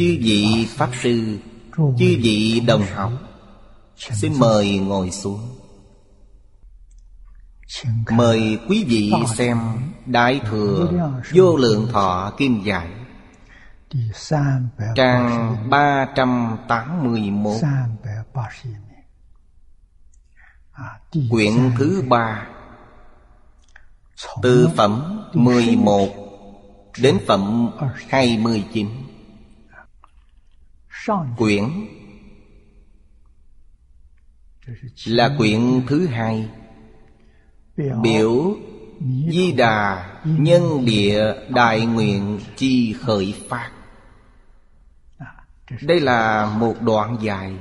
Chư vị Pháp Sư, Chư vị đồng học, Xin mời ngồi xuống. Mời quý vị xem Đại Thừa Vô Lượng Thọ Kim Giải, Trang 381 Quyển thứ ba, Từ phẩm 11 Đến phẩm 29 Quyển Là quyển thứ hai. Biểu Di Đà Nhân địa Đại nguyện chi khởi phát. Đây là một đoạn dài.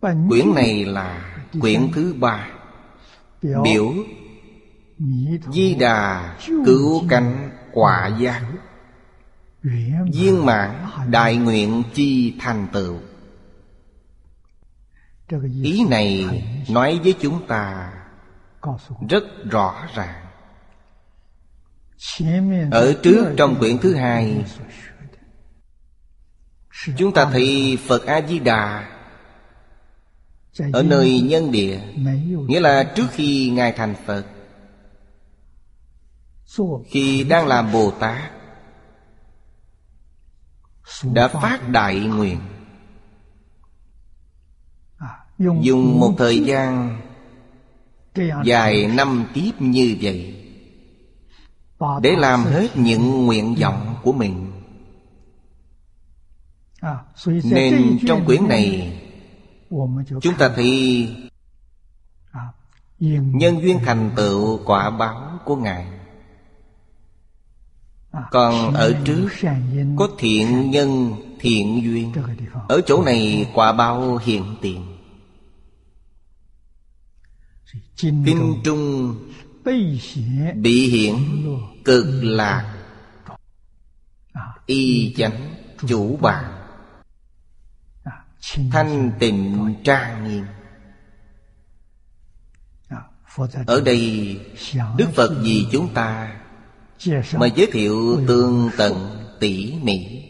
Quyển này là quyển thứ ba. Biểu Di Đà cứu cánh quả giác Viên mãn đại nguyện chi thành tựu. Ý này nói với chúng ta rất rõ ràng. Ở trước trong quyển thứ hai Chúng ta thấy Phật A-di-đà Ở nơi nhân địa Nghĩa là trước khi Ngài thành Phật. Khi đang làm Bồ Tát Đã phát đại nguyện. Dùng một thời gian Dài năm tiếp như vậy Để làm hết những nguyện vọng của mình. Nên trong quyển này Chúng ta thấy Nhân duyên thành tựu quả báo của Ngài Còn ở trước Có thiện nhân thiện duyên. Ở chỗ này quả báo hiện tiền. Kinh trung Bị hiện cực lạc. Y chánh chủ bạn Thanh tịnh trang nghiêm. Ở đây Đức Phật vì chúng ta Mà giới thiệu tương tận tỉ mỉ.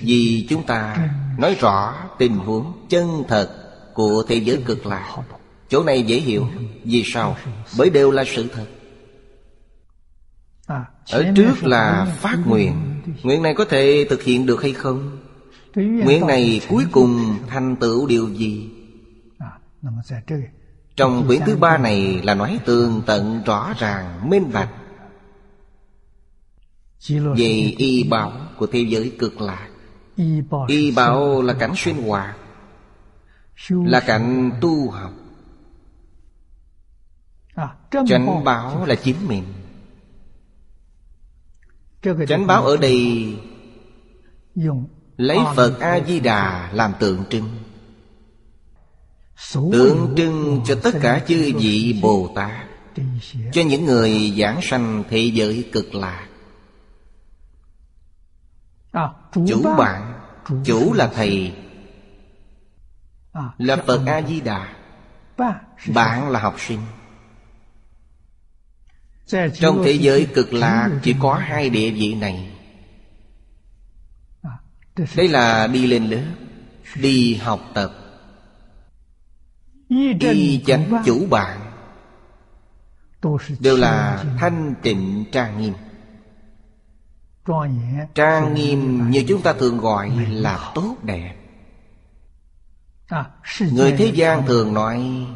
Vì chúng ta nói rõ tình huống chân thật Của thế giới cực lạc. Chỗ này dễ hiểu. Vì sao? Bởi đều là sự thật. Ở trước là phát nguyện. Nguyện này có thể thực hiện được hay không? Nguyện này cuối cùng thành tựu điều gì? Trong quyển thứ ba này là nói tường tận rõ ràng, minh bạch Về y bảo của thế giới cực lạc Y bảo là cảnh sinh hoạt Là cảnh tu học. Chánh báo là chính mình. Chánh báo ở đây Lấy Phật A-di-đà làm tượng trưng. Tượng trưng cho tất cả chư vị Bồ Tát Cho những người giảng sanh thế giới cực lạc Chủ bạn Chủ là Thầy Là Phật A-di-đà. Bạn là học sinh. Trong thế giới cực lạc chỉ có hai địa vị này. Đây là đi lên lớp Đi học tập. Đi chánh chủ bạn. Đều là thanh tịnh trang nghiêm Trang nghiêm như chúng ta thường gọi là tốt đẹp. Người thế gian thường nói,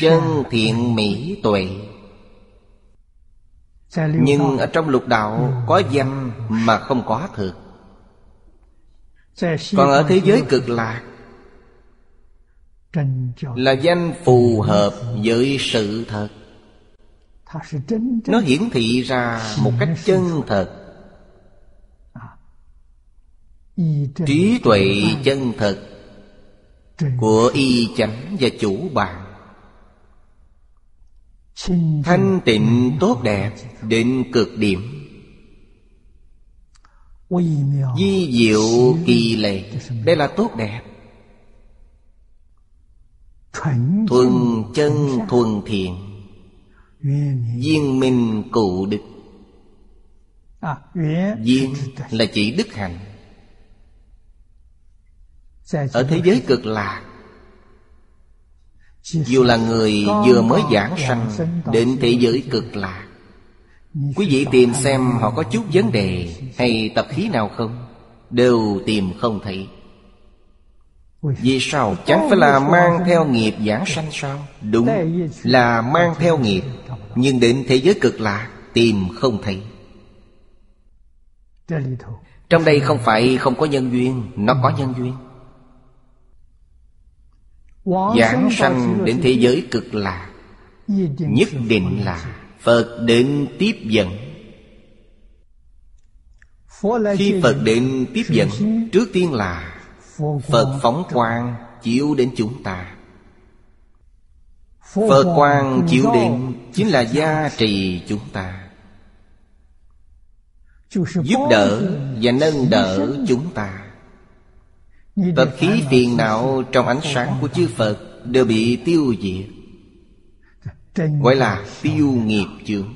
Chân thiện mỹ tuệ. Nhưng ở trong lục đạo có danh mà không có thực. Còn ở thế giới cực lạc Là danh phù hợp với sự thật. Nó hiển thị ra một cách chân thật. Trí tuệ chân thật Của y chánh và chủ bạn. Thanh tịnh tốt đẹp đến cực điểm. Di diệu kỳ lệ, Đây là tốt đẹp. Thuần chân thuần thiện, Viên minh cụ đức viên là chỉ đức hạnh. Ở thế giới cực lạc Dù là người vừa mới giảng sanh Đến thế giới cực lạc Quý vị tìm xem họ có chút vấn đề Hay tập khí nào không? Đều tìm không thấy. Vì sao? chẳng phải là mang theo nghiệp giảng sanh sao? Đúng là mang theo nghiệp Nhưng đến thế giới cực lạc Tìm không thấy. Trong đây không phải không có nhân duyên Nó có nhân duyên Giảng sanh đến thế giới cực lạc Nhất định là Phật đến tiếp dẫn. Khi Phật đến tiếp dẫn Trước tiên là Phật phóng quang chiếu đến chúng ta. Phật quang chiếu đến Chính là gia trì chúng ta. Giúp đỡ và nâng đỡ chúng ta Tập khí phiền não trong ánh sáng của chư Phật Đều bị tiêu diệt. Gọi là tiêu nghiệp chướng.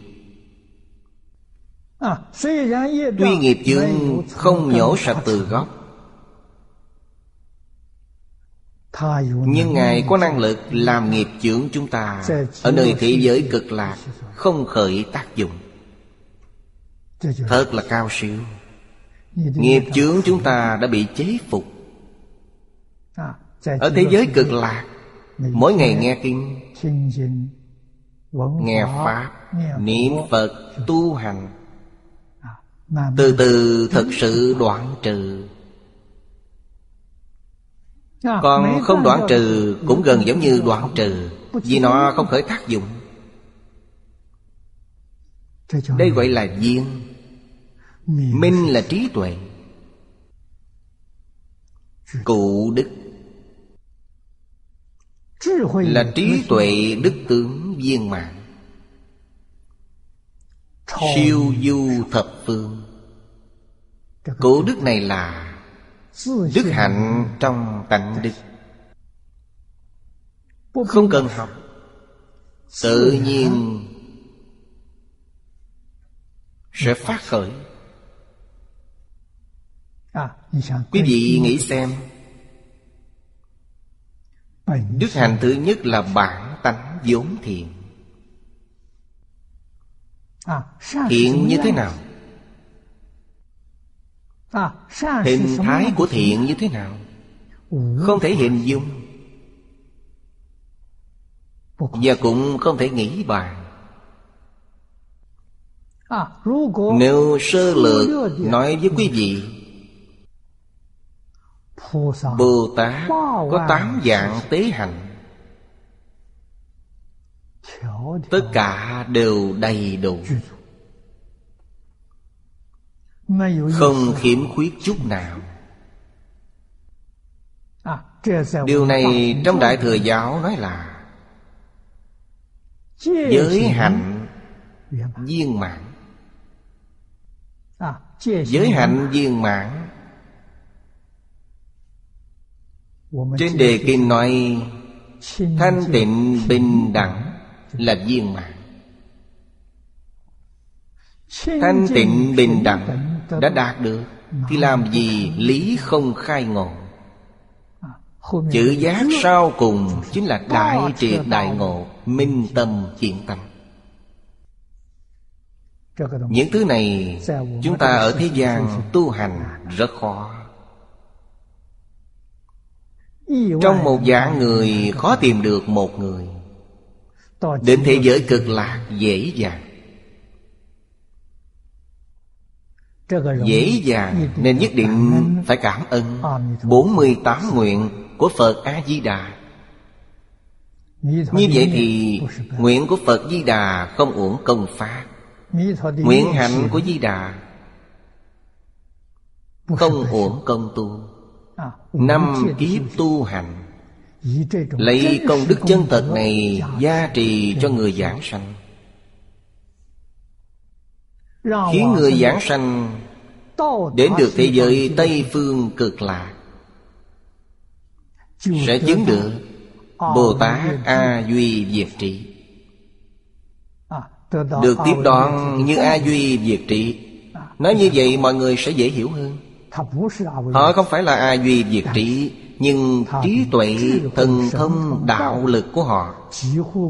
Tuy nghiệp chướng không nhổ sạch từ gốc. Nhưng Ngài có năng lực làm nghiệp chướng chúng ta Ở nơi thế giới cực lạc Không khởi tác dụng. Thật là cao siêu. Nghiệp chướng chúng ta đã bị chế phục Ở thế giới cực lạc Mỗi ngày nghe kinh Nghe Pháp Niệm Phật Tu hành. Từ từ thật sự đoạn trừ. Còn không đoạn trừ Cũng gần giống như đoạn trừ Vì nó không khởi tác dụng. Đây gọi là duyên. Minh là trí tuệ. Cụ đức Là trí tuệ đức tướng viên mạng Siêu du thập phương. Cụ đức này là Đức hạnh trong tánh đức. Không cần học. Tự nhiên Sẽ phát khởi. Quý vị nghĩ xem Đức hạnh thứ nhất là bản tánh vốn thiện Thiện như thế nào? Hình thái của thiện như thế nào? Không thể hình dung Và cũng không thể nghĩ bàn Nếu sơ lược nói với quý vị Bồ Tát có tám dạng tế hạnh Tất cả đều đầy đủ. Không khiếm khuyết chút nào. Điều này trong Đại Thừa Giáo nói là Giới hạnh viên mãn. Giới hạnh viên mãn Trên đề kinh nói Thanh tịnh bình đẳng Là viên mãn. Thanh tịnh bình đẳng Đã đạt được Thì làm gì lý không khai ngộ? Chữ giác sau cùng Chính là đại triệt đại ngộ Minh tâm thiện tâm. Những thứ này Chúng ta ở thế gian tu hành rất khó trong một dạng người khó tìm được một người. Đến thế giới cực lạc dễ dàng. Dễ dàng nên nhất định phải cảm ơn 48 nguyện của Phật A-di-đà. Như vậy thì nguyện của Phật Di Đà không uổng công pháp Nguyện hạnh của Di Đà Không uổng công tu Năm kiếp tu hành. Lấy công đức chân thật này Gia trì cho người giảng sanh. Khiến người giảng sanh Đến được thế giới Tây Phương cực lạc Sẽ chứng được Bồ Tát A Duy Diệt Trị. Được tiếp đón như A Duy Diệt Trị. Nói như vậy mọi người sẽ dễ hiểu hơn Họ không phải là A Duy Diệt Trí Nhưng trí tuệ, thần thông, đạo lực của họ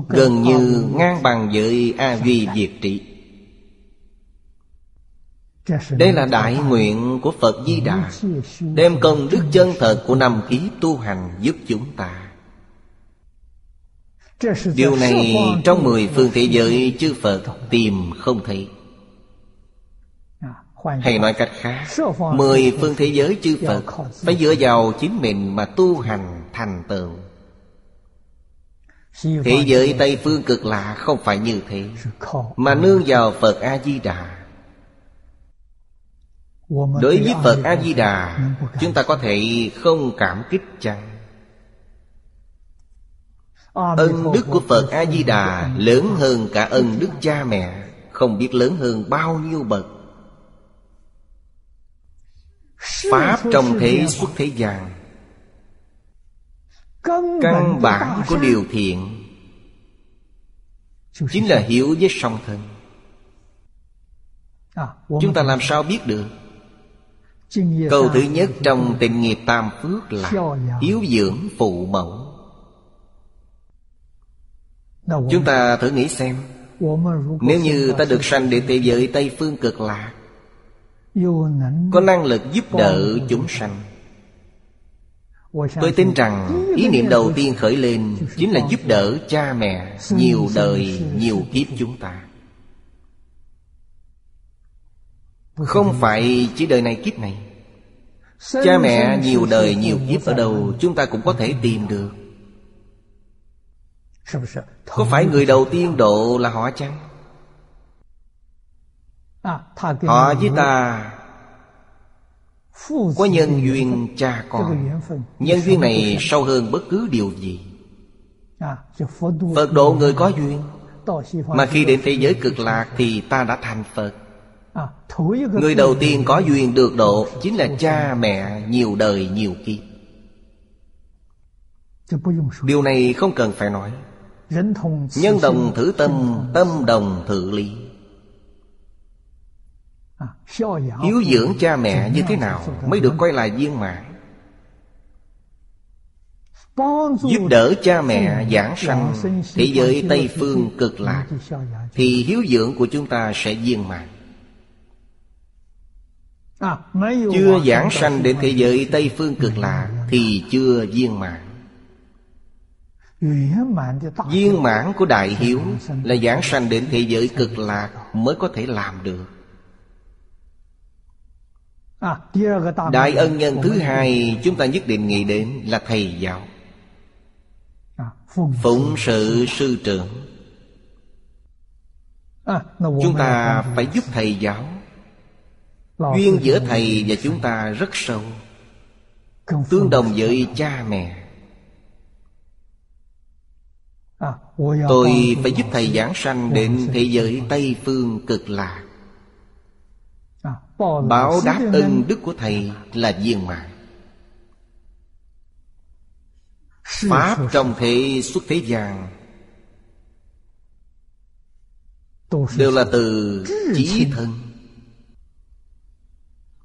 Gần như ngang bằng với A Duy Diệt Trí. Đây là đại nguyện của Phật Di Đà. Đem công đức chân thật của năm kiếp tu hành giúp chúng ta. Điều này trong mười phương thế giới chư Phật tìm không thấy Hay nói cách khác Mười phương thế giới chư Phật Phải dựa vào chính mình mà tu hành thành tựu. Thế giới Tây Phương cực lạ không phải như thế Mà nương vào Phật A-di-đà. Đối với Phật A-di-đà Chúng ta có thể không cảm kích chăng? Ân đức của Phật A-di-đà Lớn hơn cả ân đức cha mẹ Không biết lớn hơn bao nhiêu bậc Pháp trong thế xuất thế gian. Căn bản của điều thiện. Chính là hiểu với song thân. Chúng ta làm sao biết được? Câu thứ nhất trong tình nghiệp tam phước là Hiếu dưỡng phụ mẫu. Chúng ta thử nghĩ xem. Nếu như ta được sanh đến thế giới Tây Phương cực lạc Có năng lực giúp đỡ chúng sanh. Tôi tin rằng ý niệm đầu tiên khởi lên Chính là giúp đỡ cha mẹ Nhiều đời, nhiều kiếp chúng ta. Không phải chỉ đời này kiếp này. Cha mẹ nhiều đời nhiều kiếp ở đâu Chúng ta cũng có thể tìm được. Có phải người đầu tiên độ là họ chăng? Họ với ta Có nhân duyên cha con. Nhân duyên này sâu hơn bất cứ điều gì. Phật độ người có duyên. Mà khi đến thế giới cực lạc Thì ta đã thành Phật. Người đầu tiên có duyên được độ Chính là cha mẹ nhiều đời nhiều kiếp. Điều này không cần phải nói. Nhân đồng thử tâm Tâm đồng thử lý Hiếu dưỡng cha mẹ như thế nào Mới được coi là viên mãn? Giúp đỡ cha mẹ giảng sanh Thế giới Tây Phương cực lạc Thì hiếu dưỡng của chúng ta sẽ viên mãn. Chưa giảng sanh đến thế giới Tây Phương cực lạ Thì chưa viên mãn. Viên mãn của Đại Hiếu Là giảng sanh đến thế giới cực lạc Mới có thể làm được Đại ân nhân thứ hai Chúng ta nhất định nghĩ đến là Thầy giáo. Phụng sự sư trưởng. Chúng ta phải giúp Thầy giáo. Duyên giữa thầy và chúng ta rất sâu. Tương đồng với cha mẹ. À, Tôi phải giúp thầy giảng sanh đến thế giới Tây Phương cực lạc. à, Báo đáp ân đức của thầy là viên mãn. Pháp trong thế xuất thế gian Đều là từ chí thân.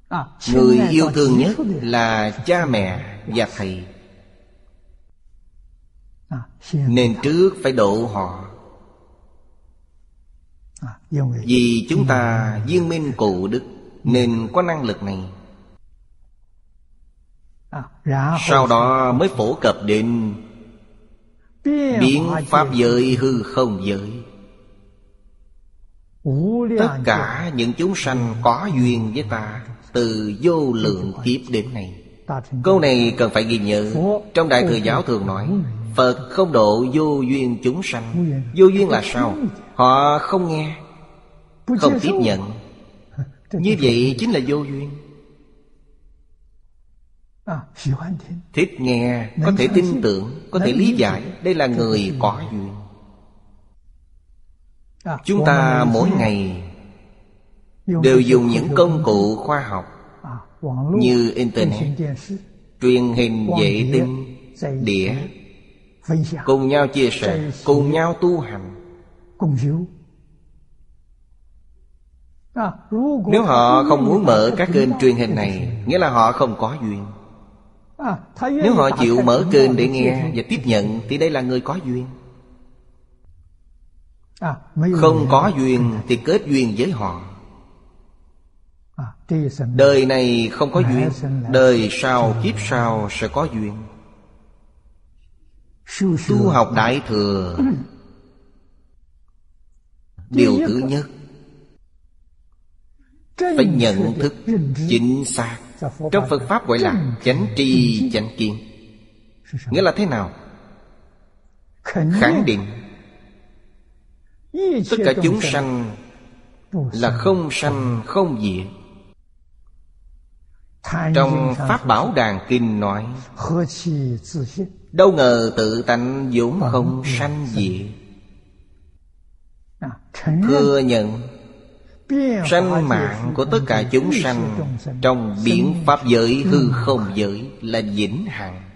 À, Người yêu thương nhất là cha mẹ và thầy. À, Nên trước phải độ họ. à, Vì chúng ta viên minh cụ đức Nên có năng lực này. Sau đó mới phổ cập đến Biến Pháp giới hư không giới. Tất cả những chúng sanh có duyên với ta từ vô lượng kiếp đến nay. Câu này cần phải ghi nhớ Trong Đại Thừa Giáo thường nói Phật không độ vô duyên chúng sanh. Vô duyên. Là sao? Họ không nghe Không tiếp nhận. Như vậy chính là vô duyên. Thích nghe Có thể tin tưởng Có thể lý giải. Đây là người có duyên. Chúng ta mỗi ngày đều dùng những công cụ khoa học như internet truyền hình vệ tinh đĩa cùng nhau chia sẻ cùng nhau tu hành. Nếu họ không muốn mở các kênh truyền hình này Nghĩa là họ không có duyên. Nếu họ chịu mở kênh để nghe và tiếp nhận Thì đây là người có duyên. Không có duyên thì kết duyên với họ. Đời này không có duyên Đời sau kiếp sau sẽ có duyên Tu học Đại Thừa. Điều thứ nhất Phải nhận thức chính xác. Trong Phật Pháp gọi là chánh tri chánh kiến. Nghĩa là thế nào? Khẳng định Tất cả chúng sanh Là không sanh không diệt. Trong Pháp Bảo Đàn Kinh nói Đâu ngờ tự tánh vốn không sanh diệt. Thừa nhận Sanh mạng của tất cả chúng sanh Trong biển Pháp giới hư không giới Là vĩnh hằng.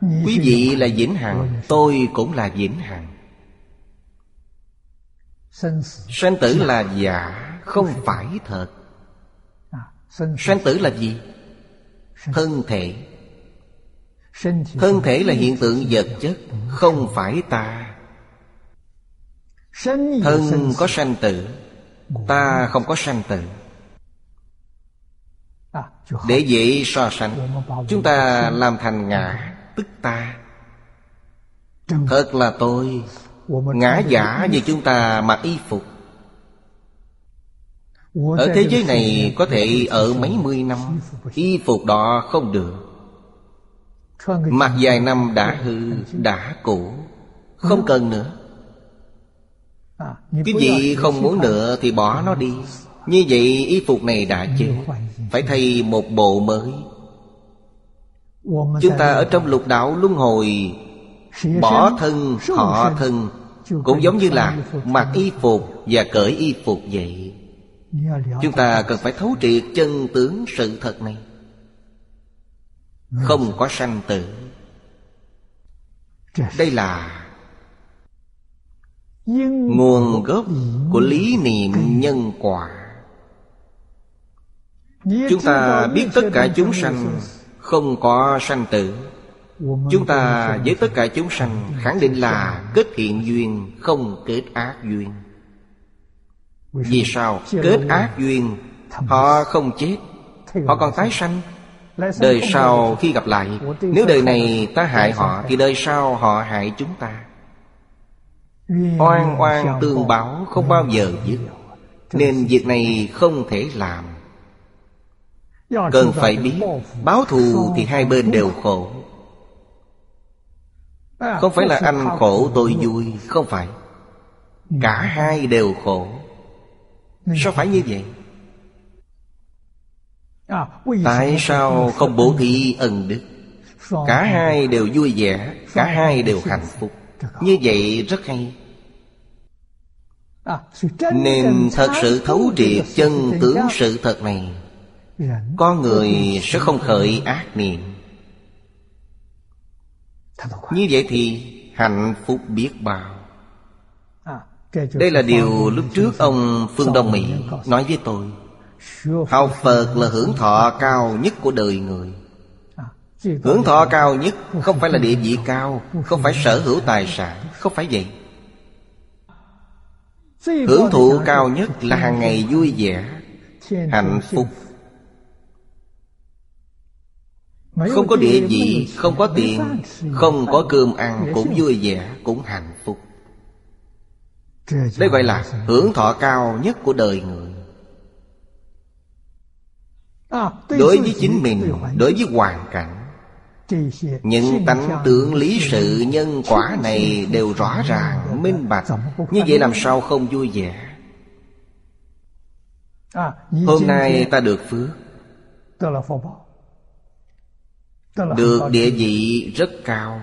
Quý vị là vĩnh hằng Tôi cũng là vĩnh hằng. Sanh tử là giả Không phải thật. Sanh tử là gì? Thân thể Thân thể là hiện tượng vật chất Không phải ta. Thân có sanh tử Ta không có sanh tử. Để dễ so sánh Chúng ta làm thành ngã Tức ta. Thật là tôi. Ngã giả như chúng ta mặc y phục. Ở thế giới này có thể ở mấy mươi năm Y phục đó không được Mặc vài năm đã hư, đã cũ. Không cần nữa. Quý vị không muốn nữa thì bỏ nó đi. Như vậy y phục này đã chết Phải thay một bộ mới. Chúng ta ở trong lục đạo luân hồi. Bỏ thân, họ thân. Cũng giống như là mặc y phục và cởi y phục vậy. Chúng ta cần phải thấu triệt chân tướng sự thật này Không có sanh tử. Đây là Nguồn gốc của lý niệm nhân quả. Chúng ta biết tất cả chúng sanh Không có sanh tử. Chúng ta với tất cả chúng sanh Khẳng định là kết thiện duyên Không kết ác duyên. Vì sao? Kết ác duyên? Họ không chết. Họ còn tái sanh Đời sau khi gặp lại Nếu đời này ta hại họ Thì đời sau họ hại chúng ta. Oan oan tương báo không bao giờ dứt. Nên việc này không thể làm. Cần phải biết Báo thù thì hai bên đều khổ. Không phải là anh khổ tôi vui Không phải. Cả hai đều khổ. Sao phải như vậy Tại sao không bố thí ân đức? Cả hai đều vui vẻ Cả hai đều hạnh phúc. Như vậy rất hay. Nên thật sự thấu triệt chân tướng sự thật này Con người sẽ không khởi ác niệm. Như vậy thì hạnh phúc biết bao. Đây là điều lúc trước ông Phương Đông Mỹ nói với tôi Học Phật là hưởng thọ cao nhất của đời người. Hưởng thọ cao nhất không phải là địa vị cao Không phải sở hữu tài sản Không phải vậy. Hưởng thụ cao nhất là hàng ngày vui vẻ Hạnh phúc. Không có địa vị, không có tiền Không có cơm ăn cũng vui vẻ, cũng hạnh phúc. Đây gọi là hưởng thọ cao nhất của đời người Đối với chính mình, đối với hoàn cảnh những tánh tượng lý sự nhân quả này đều rõ ràng, minh bạch. Như vậy làm sao không vui vẻ? Hôm nay ta được phước. Được địa vị rất cao.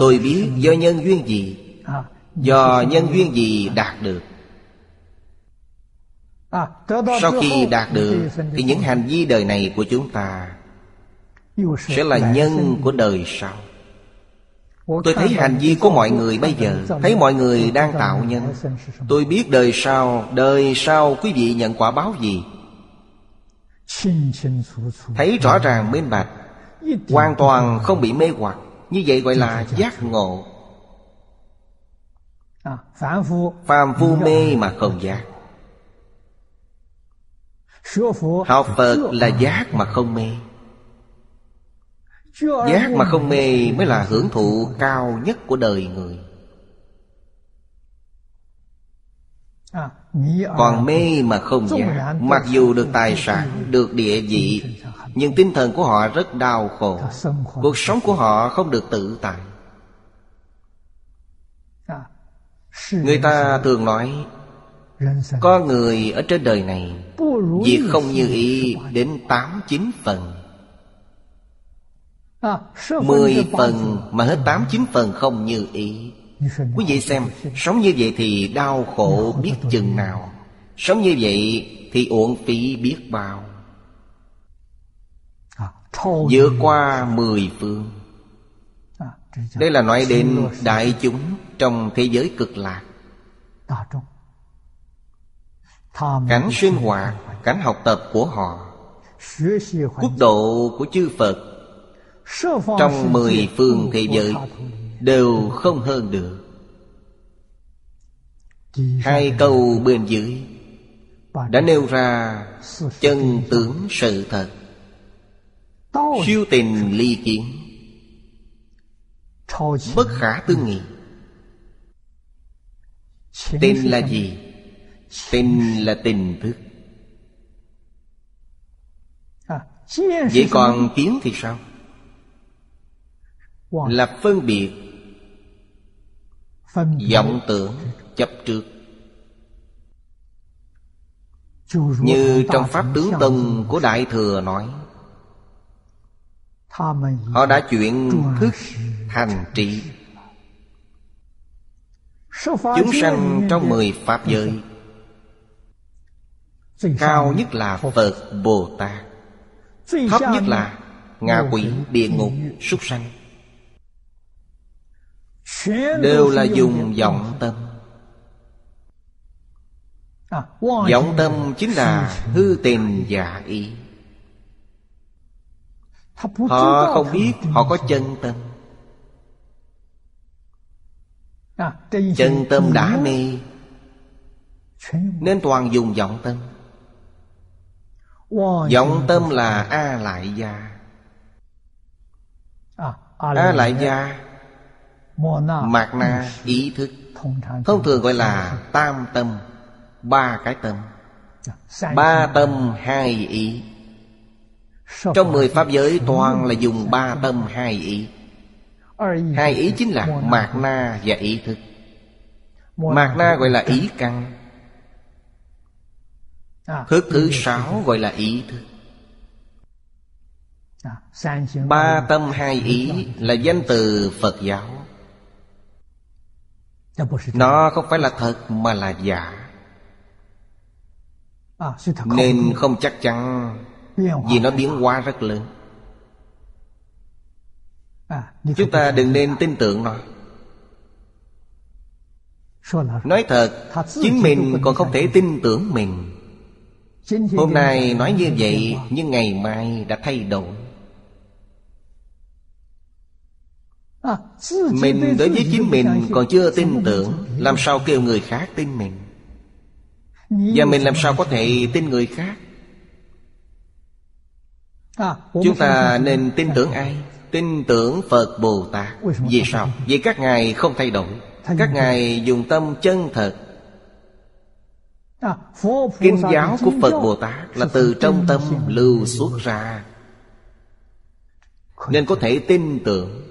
Tôi biết do nhân duyên gì Do nhân duyên gì đạt được Sau khi đạt được Thì những hành vi đời này của chúng ta sẽ là nhân của đời sau. Tôi thấy hành vi của mọi người bây giờ Thấy mọi người đang tạo nhân. Tôi biết đời sau Đời sau quý vị nhận quả báo gì? Thấy rõ ràng minh bạch Hoàn toàn không bị mê hoặc. Như vậy gọi là giác ngộ. Phàm phu. Mê mà không giác Học Phật là giác mà không mê. Giác mà không mê mới là hưởng thụ cao nhất của đời người. Còn mê mà không giác Mặc dù được tài sản, được địa vị Nhưng tinh thần của họ rất đau khổ. Cuộc sống của họ không được tự tại. Người ta thường nói Có người ở trên đời này Việc không như ý đến tám chín phần. Mười phần mà hết tám chín phần không như ý. Quý vị xem Sống như vậy thì đau khổ biết chừng nào. Sống như vậy thì uổng phí biết bao. Vượt qua mười phương. Đây là nói đến đại chúng Trong thế giới cực lạc Cảnh sinh hoạt Cảnh học tập của họ. Quốc độ của chư Phật Trong mười phương thế giới Đều không hơn được. Hai câu bên dưới Đã nêu ra chân tướng sự thật. Siêu tình ly kiến. Bất khả tư nghị. Tên là gì? Tên là tình thức. Vậy còn kiến thì sao? Là phân biệt. Vọng tưởng chấp trước. Như trong pháp tướng tông của đại thừa nói họ đã chuyển thức thành trị chúng sanh trong mười pháp giới cao nhất là phật bồ tát. Thấp nhất là ngạ quỷ địa ngục súc sanh. Đều là dùng vọng tâm. Vọng tâm chính là hư tình giả ý. Họ không biết họ có chân tâm. Chân tâm đã mê nên toàn dùng vọng tâm vọng tâm là a lại gia. A lại gia. Mạt na ý thức. Thông thường gọi là tam tâm Ba cái tâm. Ba tâm hai ý. Trong mười pháp giới toàn là dùng ba tâm hai ý. Hai ý chính là mạt na và ý thức. Mạt na gọi là ý căn Thức thứ sáu gọi là ý thức Ba tâm hai ý là danh từ Phật giáo. Nó không phải là thật mà là giả. Nên không chắc chắn Vì nó biến hóa rất lớn. Chúng ta đừng nên tin tưởng nó. Nói thật Chính mình còn không thể tin tưởng mình Hôm nay nói như vậy Nhưng ngày mai đã thay đổi. Mình đối với chính mình còn chưa tin tưởng Làm sao kêu người khác tin mình? Và mình làm sao có thể tin người khác? Chúng ta nên tin tưởng ai? Tin tưởng Phật Bồ Tát. Vì sao? Vì các ngài không thay đổi. Các ngài dùng tâm chân thật Kinh giáo của Phật Bồ Tát Là từ trong tâm lưu xuất ra. Nên có thể tin tưởng.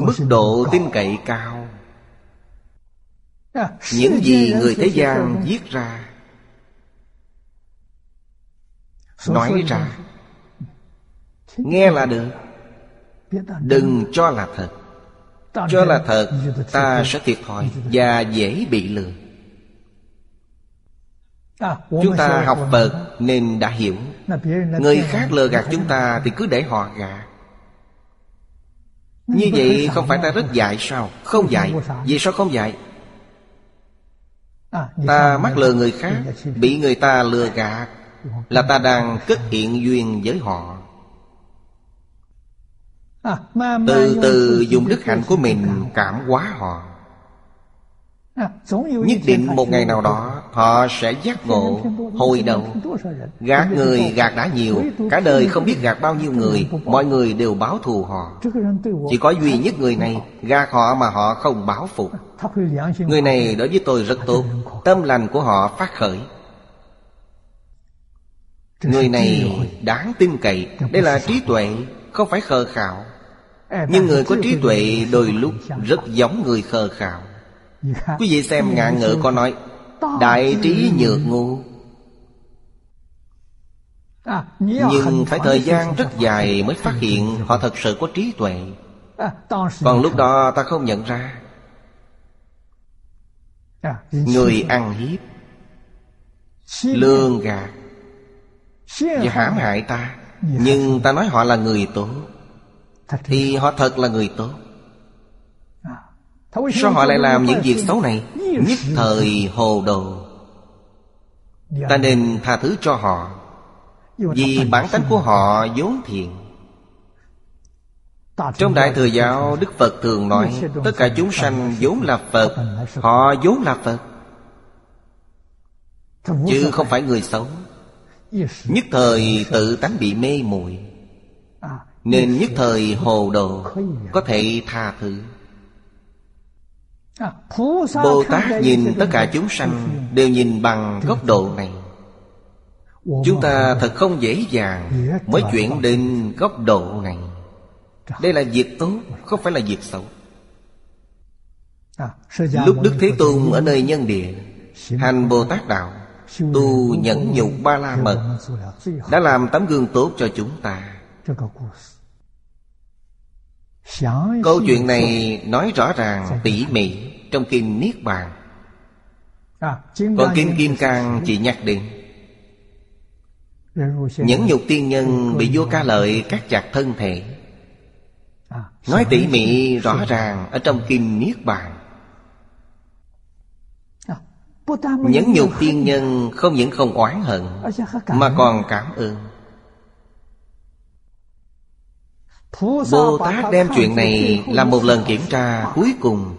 Mức độ tin cậy. cao. Những gì người thế gian viết ra. Nói ra. Nghe là được. Đừng cho là thật Cho là thật Ta sẽ thiệt thòi Và dễ bị lừa. Chúng ta học Phật nên đã hiểu. Người khác lừa gạt chúng ta Thì cứ để họ gạt. Như vậy không phải ta rất dạy sao? Không dạy. Vì sao không dạy? Ta mắc lừa người khác Bị người ta lừa gạt Là ta đang cất hiện duyên với họ Từ từ dùng đức hạnh của mình cảm hóa họ. Nhất định một ngày nào đó Họ sẽ giác ngộ Hồi đầu Gạt người gạt đã nhiều Cả đời không biết gạt bao nhiêu người Mọi người đều báo thù họ. Chỉ có duy nhất người này Gạt họ mà họ không báo phục Người này đối với tôi rất tốt Tâm lành của họ phát khởi. Người này đáng tin cậy Đây là trí tuệ Không phải khờ khạo Nhưng người có trí tuệ đôi lúc Rất giống người khờ khạo. Quý vị xem ngạn ngữ có nói Đại trí nhược ngu. Nhưng phải thời gian rất dài mới phát hiện Họ thật sự có trí tuệ. Còn lúc đó ta không nhận ra. Người ăn hiếp Lương gạt Và hãm hại. ta. Nhưng ta nói họ là người tốt Thì họ thật là người tốt. Sao họ lại làm những việc xấu này? Nhất thời hồ đồ. Ta nên tha thứ cho họ. Vì bản tánh của họ vốn thiện. Trong Đại Thừa Giáo Đức Phật thường nói Tất cả chúng sanh vốn là Phật. Họ vốn là Phật. Chứ không phải người xấu. Nhất thời tự tánh bị mê muội nên nhất thời hồ đồ Có thể tha thứ. Bồ Tát nhìn tất cả chúng sanh Đều nhìn bằng góc độ này. Chúng ta thật không dễ dàng Mới chuyển đến góc độ này. Đây là việc tốt, Không phải là việc xấu. Lúc Đức Thế Tôn ở nơi nhân địa, Hành Bồ Tát Đạo, Tu nhẫn nhục ba la mật, Đã làm tấm gương tốt cho chúng ta. Câu chuyện này nói rõ ràng tỉ mỉ trong kinh Niết Bàn. Còn kinh Kim Cang chỉ nhắc đến. Những nhục tiên nhân bị vua ca lợi cắt chặt thân thể. Nói tỉ mỉ rõ ràng ở trong kinh Niết Bàn. Những nhục tiên nhân không những không oán hận Mà còn cảm ơn Bồ Tát đem chuyện này làm một lần kiểm tra cuối cùng.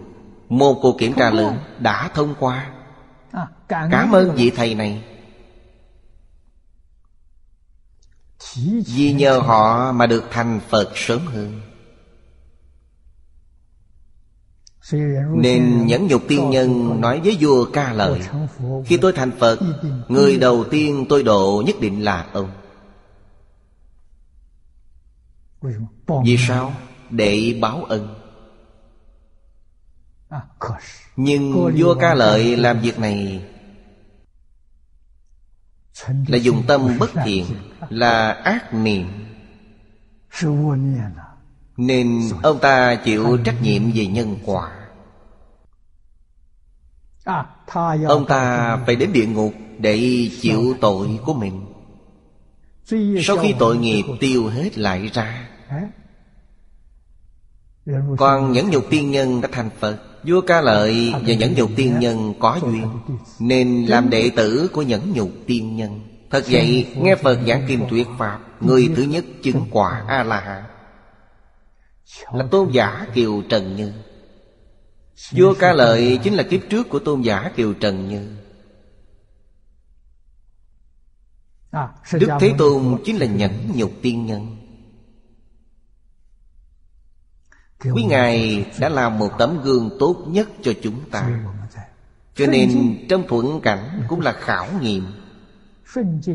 Một cuộc kiểm tra lớn đã thông qua. Cảm ơn vị thầy này. Vì nhờ họ mà được thành Phật sớm hơn. Nên nhẫn nhục tiên nhân nói với vua ca lợi Khi tôi thành Phật Người đầu tiên tôi độ nhất định là ông Vì sao? Để báo ân. Nhưng vua ca lợi làm việc này Là dùng tâm bất thiện Là ác niệm. Nên ông ta chịu trách nhiệm về nhân quả. Ông ta phải đến địa ngục Để chịu tội của mình. Sau khi tội nghiệp tiêu hết lại ra Còn nhẫn nhục tiên nhân đã thành Phật Vua ca lợi và nhẫn nhục tiên nhân có duyên Nên làm đệ tử của nhẫn nhục tiên nhân. Thật vậy nghe Phật giảng kinh tuyệt Pháp Người thứ nhất chứng quả A-la-hán. Là tôn giả Kiều Trần Như. Vua ca lợi chính là kiếp trước của tôn giả Kiều Trần Như. Đức Thế Tôn chính là nhẫn nhục tiên nhân Quý Ngài đã làm một tấm gương tốt nhất cho chúng ta. Cho nên trong thuận cảnh cũng là khảo nghiệm.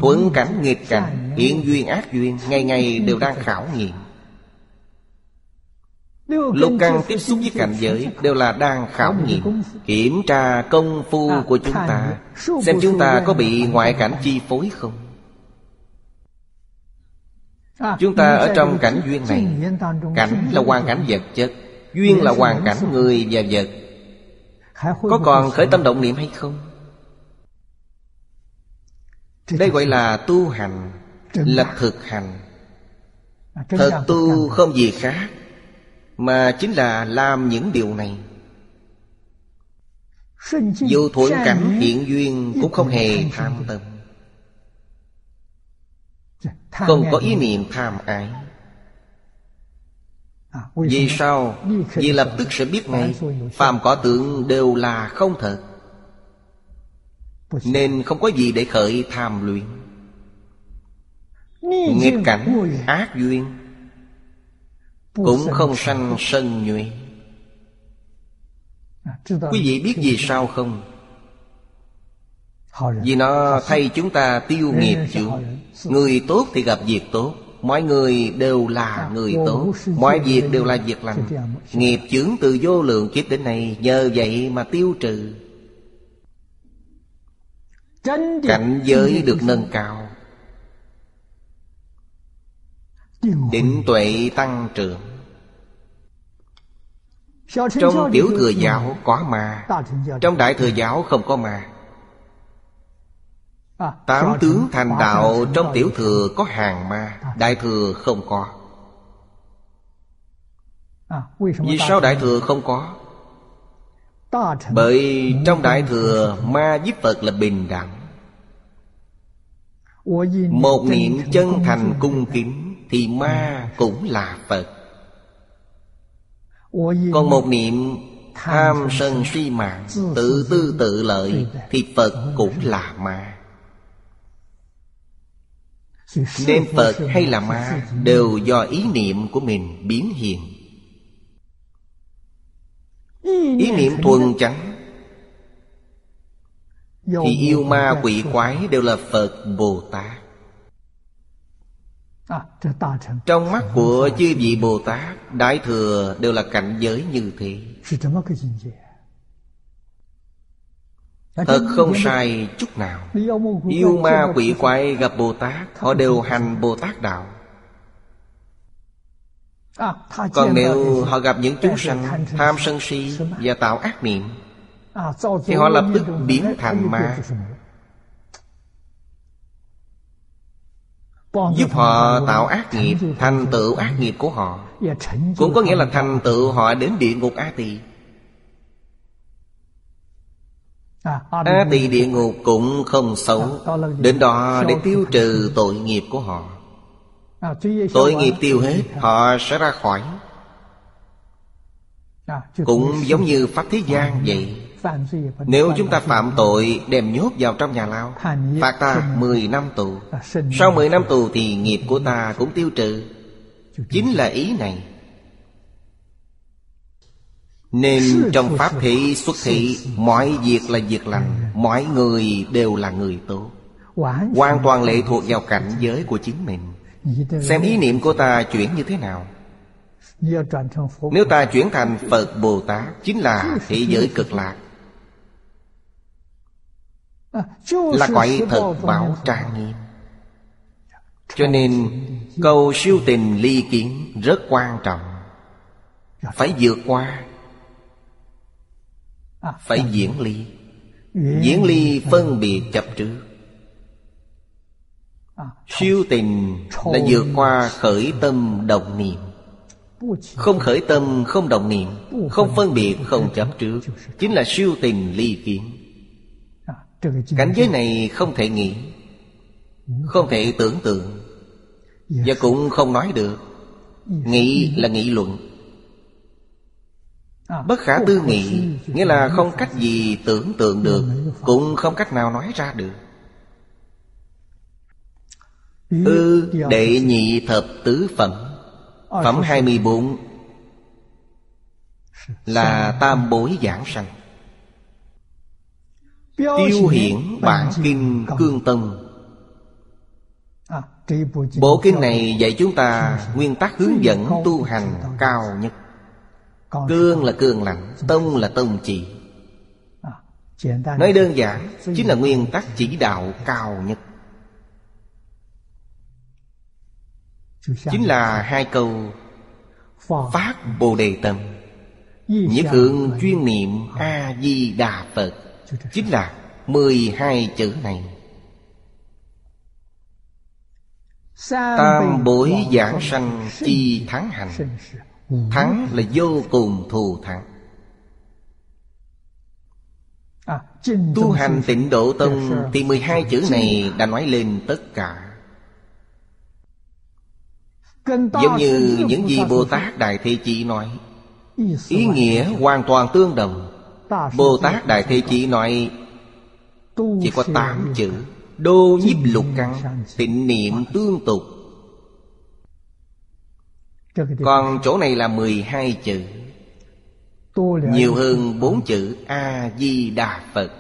Thuận cảnh nghịch cảnh Hiện duyên ác duyên Ngày ngày đều đang khảo nghiệm. Lục căn tiếp xúc với cảnh giới Đều là đang khảo nghiệm. Kiểm tra công phu của chúng ta. Xem chúng ta có bị ngoại cảnh chi phối không Chúng ta ở trong cảnh duyên này Cảnh là hoàn cảnh vật chất Duyên là hoàn cảnh người và vật. Có còn khởi tâm động niệm hay không? Đây gọi là tu hành Là thực hành. Thật tu không gì khác Mà chính là làm những điều này. Dù thuận cảnh hiện duyên Cũng không hề tham tâm Không có ý niệm tham ái. À, Vì sao? Vì lập tức sẽ biết ngay. Phàm có tượng đều là không thật. Nên không có gì để khởi tham luyện. Nghịch cảnh ác duyên Cũng không sanh. sân nhuệ. À, Quý vị biết vì sao không? Vì nó thay chúng ta tiêu nghiệp chướng Người tốt thì gặp việc tốt. Mọi người đều là người tốt. Mọi việc đều là việc lành. Nghiệp chướng từ vô lượng kiếp đến nay. Nhờ vậy mà tiêu trừ. Cảnh giới được nâng cao. Định tuệ tăng trưởng. Trong tiểu thừa giáo có ma. Trong đại thừa giáo không có ma. À, Tám tướng thành đạo trong tiểu thừa có hàng ma à. Đại thừa không có. À, Vì sao đại thừa không có? Bởi trong đại thừa ma với Phật là bình đẳng. Một niệm chân thành cung kính Thì ma cũng là Phật. Còn một niệm tham sân si? mạng Tự tư tự lợi Thì Phật cũng là ma nên Phật hay là ma Đều do ý niệm của mình biến hiện. Ý niệm thuần trắng Thì yêu ma quỷ quái đều là Phật Bồ Tát. Trong mắt của chư vị Bồ Tát, Đại Thừa đều là cảnh giới như thế. Thật không sai chút nào. Yêu ma quỷ quái gặp Bồ Tát Họ đều hành Bồ Tát Đạo. À, Còn nếu họ gặp những chúng sanh Tham sân si và tạo ác niệm à, Thì họ lập tức biến thành ma. Giúp họ tạo ác nghiệp Thành tựu ác nghiệp của họ. Cũng có nghĩa là thành tựu họ đến địa ngục A Tỳ A tỳ địa ngục cũng không xấu. Đến đó để tiêu trừ tội nghiệp của họ. Tội nghiệp tiêu hết Họ sẽ ra khỏi. Cũng giống như Pháp thế gian vậy. Nếu chúng ta phạm tội Đem nhốt vào trong nhà lao. Phạt ta 10 năm tù. Sau 10 năm tù thì nghiệp của ta cũng tiêu trừ. Chính là ý này nên trong Pháp thị xuất thị Mọi việc là việc lành Mọi người đều là người tốt. Hoàn toàn lệ thuộc vào cảnh giới của chính mình. Xem ý niệm của ta chuyển như thế nào? Nếu ta chuyển thành Phật Bồ Tát Chính là thế giới cực lạc. Là cõi thật bảo trang nghiêm. Cho nên Câu siêu tình ly kiến rất quan trọng. Phải vượt qua phải diễn ly. Diễn ly phân biệt chấp trước Siêu tình là vượt qua khởi tâm động niệm. Không khởi tâm không động niệm. Không phân biệt không chấp trước Chính là siêu tình ly kiến. Cảnh giới này không thể nghĩ Không thể tưởng tượng. Và cũng không nói được. Nghĩ là nghị luận. À, Bất khả tư nghị Nghĩa là không cách gì tưởng tượng được Cũng không cách nào nói ra được. Ư ừ, đệ nhị thập tứ phẩm Phẩm 24 Là tam bối giảng sanh. Tiêu hiển bản kinh cương tâm à, Bộ kinh này dạy chúng ta Nguyên tắc hướng dẫn tu hành cao nhất Cương là cương lạnh Tông là tông chỉ. À, Nói đơn giản Chính là nguyên tắc chỉ đạo cao nhất. Chính là hai câu Phát Bồ Đề Tâm. Nhất hướng chuyên niệm A-di-đà Phật. Chính là mười hai chữ này. Tam bối giảng sanh chi thắng hành Thắng là vô cùng thù thắng. À, Tu hành tịnh độ tông Thì 12 chữ này đã nói lên tất cả. Giống như những gì Bồ Tát Đại Thế Chí nói. Ý nghĩa hoàn toàn tương đồng. Bồ Tát Đại Thế Chí nói Chỉ có 8 chữ. Đô nhiếp lục căn Tịnh niệm tương tục Còn chỗ này là 12 chữ. Nhiều hơn bốn chữ A-di-đà Phật.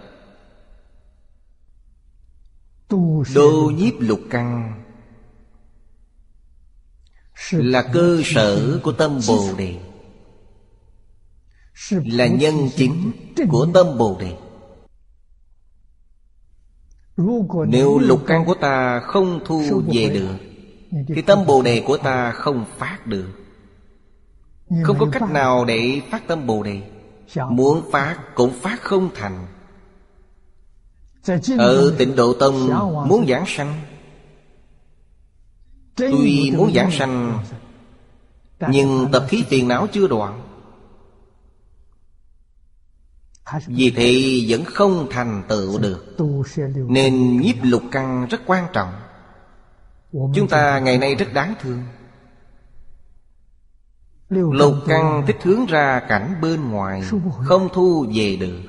Đô nhiếp lục căn Là cơ sở của tâm Bồ Đề. Là nhân chính của tâm Bồ Đề. Nếu lục căn của ta không thu về được Thì tâm Bồ Đề của ta không phát được. Không có cách nào để phát tâm Bồ Đề. Muốn phát cũng phát không thành. Ở tịnh Độ Tông muốn giảng sanh. Tuy muốn giảng sanh Nhưng tập khí phiền não chưa đoạn. Vì thế vẫn không thành tựu được. Nên nhiếp lục căn rất quan trọng Chúng ta ngày nay rất đáng thương Lục căn thích hướng ra cảnh bên ngoài Không thu về được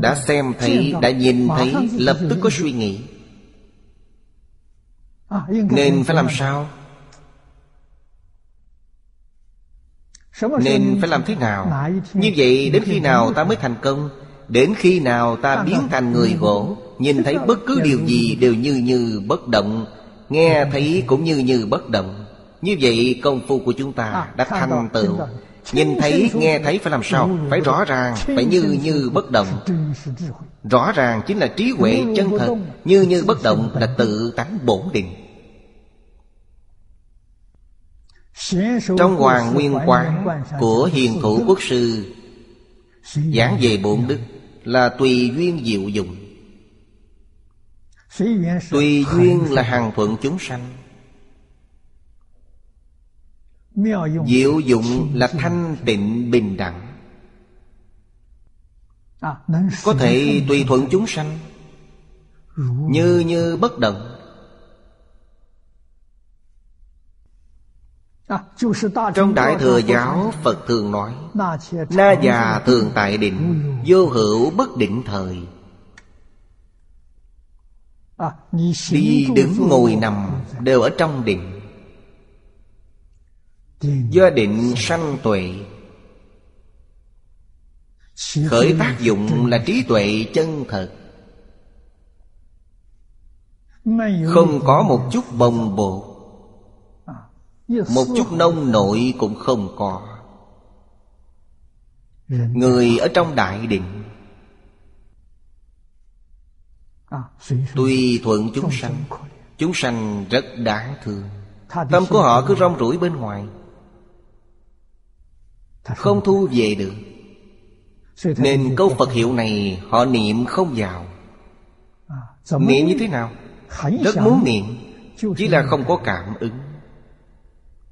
Đã xem thấy, đã nhìn thấy Lập tức có suy nghĩ Nên phải làm sao? Nên phải làm thế nào? Như vậy đến khi nào ta mới thành công? Đến khi nào ta biến thành người gỗ Nhìn thấy bất cứ điều gì đều như như bất động Nghe thấy cũng như như bất động. Như vậy công phu của chúng ta à, đã thành tựu Nhìn thấy, nghe thấy phải làm sao? Phải rõ ràng, phải như như bất động. Rõ ràng chính là trí huệ chân thật Như như bất động là tự tánh bổn định. Trong Hoàng Nguyên Quán của Hiền Thủ Quốc Sư Giảng về bổn đức là tùy duyên diệu dụng Tùy duyên là hàng thuận chúng sanh. Diệu dụng là thanh tịnh bình đẳng. À, Có thể tùy thuận chúng sanh. Như như bất động. À, Trong Đại Thừa Giáo Phật thường nói Na già thường tại định Vô hữu bất định thời Đi đứng ngồi nằm Đều ở trong định Do định sanh tuệ. Khởi tác dụng là trí tuệ chân thật. Không có một chút bồng bột. Một chút nông nội cũng không có. Người ở trong đại định Tuy thuận chúng sanh Chúng sanh rất đáng thương. Tâm của họ cứ rong rủi bên ngoài. Không thu về được. Nên câu Phật hiệu này Họ niệm không vào. À, Niệm như thế nào? Rất muốn niệm Chỉ là không có cảm ứng.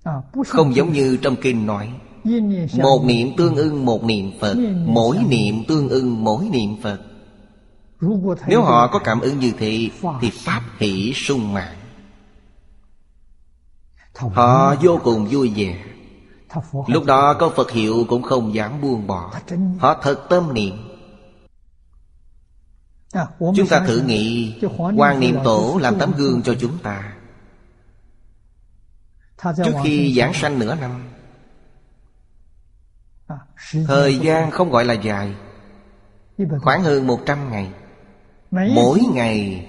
À, Không giống như trong kinh nói Một niệm tương ưng một niệm Phật Mỗi niệm tương ưng mỗi niệm Phật Nếu họ có cảm ứng như thế Thì Pháp hỷ sung mãn. Họ vô cùng vui vẻ. Lúc đó câu Phật hiệu cũng không dám buông bỏ. Họ thật tâm niệm. À, Chúng ta thử nghĩ Quan niệm tổ làm tấm gương cho chúng ta. Trước khi giảng sanh nửa năm à, Thời gian không gọi là dài. Khoảng hơn một trăm ngày Mỗi ngày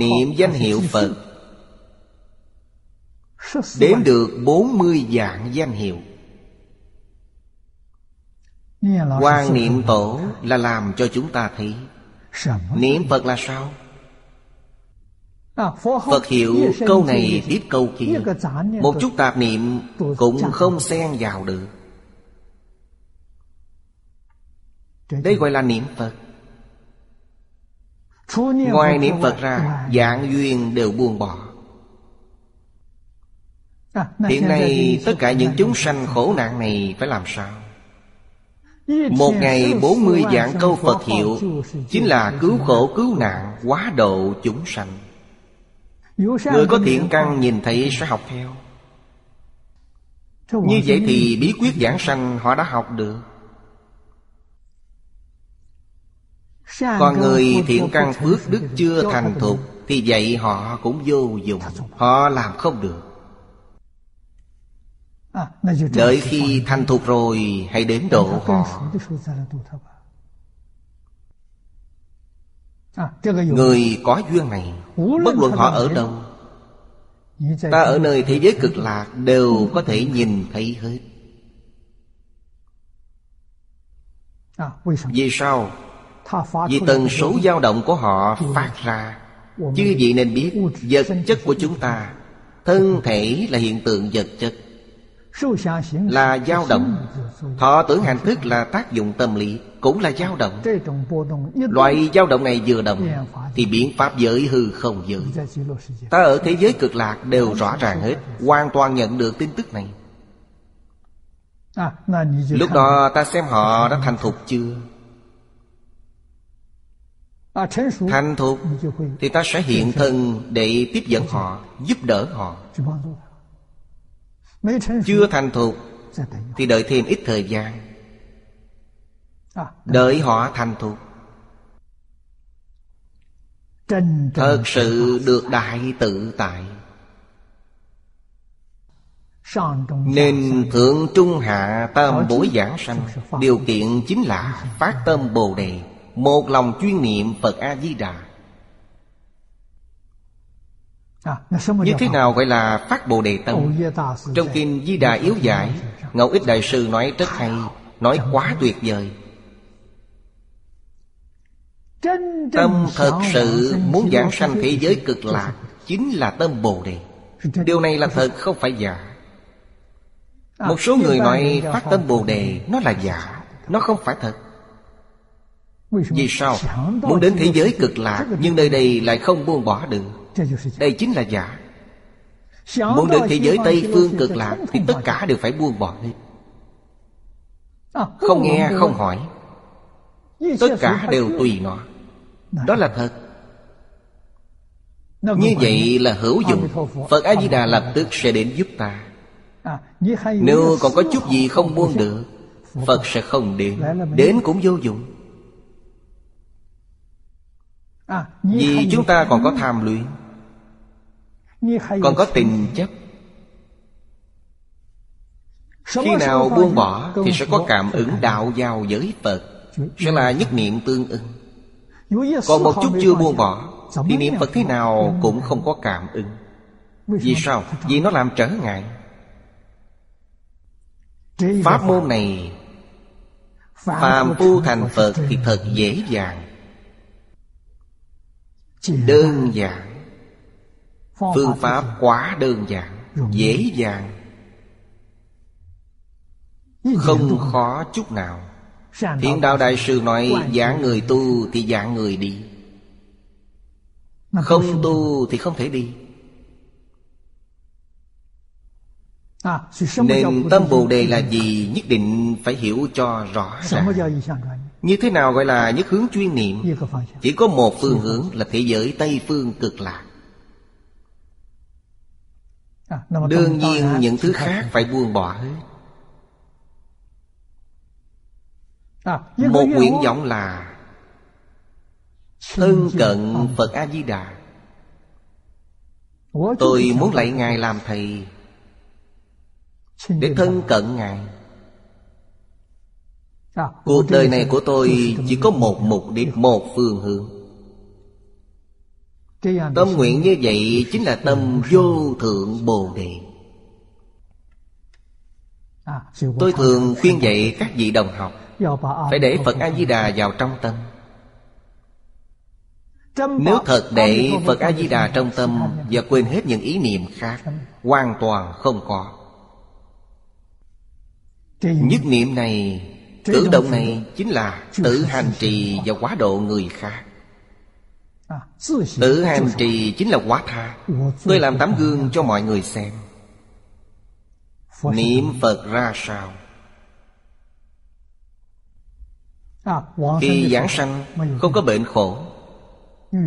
Niệm danh hiệu Phật. Đếm được 40 dạng danh hiệu. Quan niệm tổ là làm cho chúng ta thấy. Niệm Phật là sao? À, Phật hiệu câu này tiếp câu kia. Một chút tạp niệm cũng không xen vào được Đây gọi là niệm Phật. Ngoài niệm Phật ra Dạng duyên đều buông bỏ. Hiện nay tất cả những chúng sanh khổ nạn này phải làm sao? Một ngày bốn mươi dạng câu Phật hiệu Chính là cứu khổ cứu nạn Quá độ chúng sanh. Người có thiện căn nhìn thấy sẽ học theo. Như vậy thì bí quyết giảng sanh họ đã học được Còn người thiện căn phước đức chưa thành thục Thì vậy họ cũng vô dụng. Họ làm không được. Đợi khi thành thục rồi Hãy đến độ họ. Người có duyên này Bất luận họ ở đâu Ta ở nơi thế giới cực lạc Đều có thể nhìn thấy hết. Vì sao? Vì tần số dao động của họ phát ra Chứ gì nên biết Vật chất của chúng ta Thân thể là hiện tượng vật chất. Là dao động. Thọ tưởng hành thức là tác dụng tâm lý Cũng là dao động. Loại dao động này vừa động Thì biến pháp giới hư không giới. Ta ở thế giới cực lạc đều rõ ràng hết Hoàn toàn nhận được tin tức này. Lúc đó ta xem họ đã thành thục chưa Thành thục Thì ta sẽ hiện thân để tiếp dẫn họ Giúp đỡ họ. Chưa thành thục Thì đợi thêm ít thời gian. Đợi họ thành thục Thật sự được đại tự tại. Nên thượng trung hạ tâm bối giảng sanh. Điều kiện chính là phát tâm Bồ Đề Một lòng chuyên niệm Phật A-di-đà. Như thế nào gọi là phát Bồ Đề Tâm? Trong Kinh Di Đà Yếu Giải Ngẫu Ích Đại Sư nói rất hay Nói quá tuyệt vời. Tâm thật sự muốn giảng sanh thế giới cực lạc Chính là tâm Bồ Đề. Điều này là thật không phải giả. Một số người nói phát tâm Bồ Đề Nó là giả Nó không phải thật Vì sao? Muốn đến thế giới cực lạc Nhưng nơi đây lại không buông bỏ được. Đây chính là giả. Muốn đến thế giới Tây Phương cực lạc Thì tất cả đều phải buông bỏ hết Không nghe, không hỏi. Tất cả đều tùy nó. Đó là thật. Như vậy là hữu dụng. Phật A-di-đà lập tức sẽ đến giúp ta. Nếu còn có chút gì không buông được Phật sẽ không đến. Đến cũng vô dụng Vì chúng ta còn có tham luyện. Còn có tình chấp. Khi nào buông bỏ Thì sẽ có cảm ứng đạo giao giới Phật. Sẽ là nhất niệm tương ưng Còn một chút chưa buông bỏ Thì niệm Phật thế nào cũng không có cảm ứng. Vì sao? Vì nó làm trở ngại. Pháp môn này Phàm phu thành Phật thì thật dễ dàng Đơn giản. Phương pháp quá đơn giản Dễ dàng. Không khó chút nào. Thiện đạo đại sư nói Dạng người tu thì dạng người đi. Không tu thì không thể đi. Nên tâm Bồ Đề là gì Nhất định phải hiểu cho rõ ràng Như thế nào gọi là nhất hướng chuyên niệm? Chỉ có một phương hướng là thế giới Tây Phương cực lạc. Đương nhiên những thứ khác phải buông bỏ hết. Một nguyện vọng là Thân cận Phật A-di-đà. Tôi muốn lại Ngài làm Thầy Để thân cận Ngài Cuộc đời này của tôi chỉ có một mục đích, một phương hướng. Tâm nguyện như vậy chính là tâm vô thượng Bồ Đề. Tôi thường khuyên dạy các vị đồng học Phải để Phật A-di-đà vào trong tâm. Nếu thật để Phật A-di-đà trong tâm Và quên hết những ý niệm khác Hoàn toàn không có. Nhất niệm này Cử động này chính là tự hành trì và quá độ người khác. Tự hành trì chính là quá tha. Tôi làm tấm gương cho mọi người xem. Niệm Phật ra sao? Khi giảng sanh Không có bệnh khổ.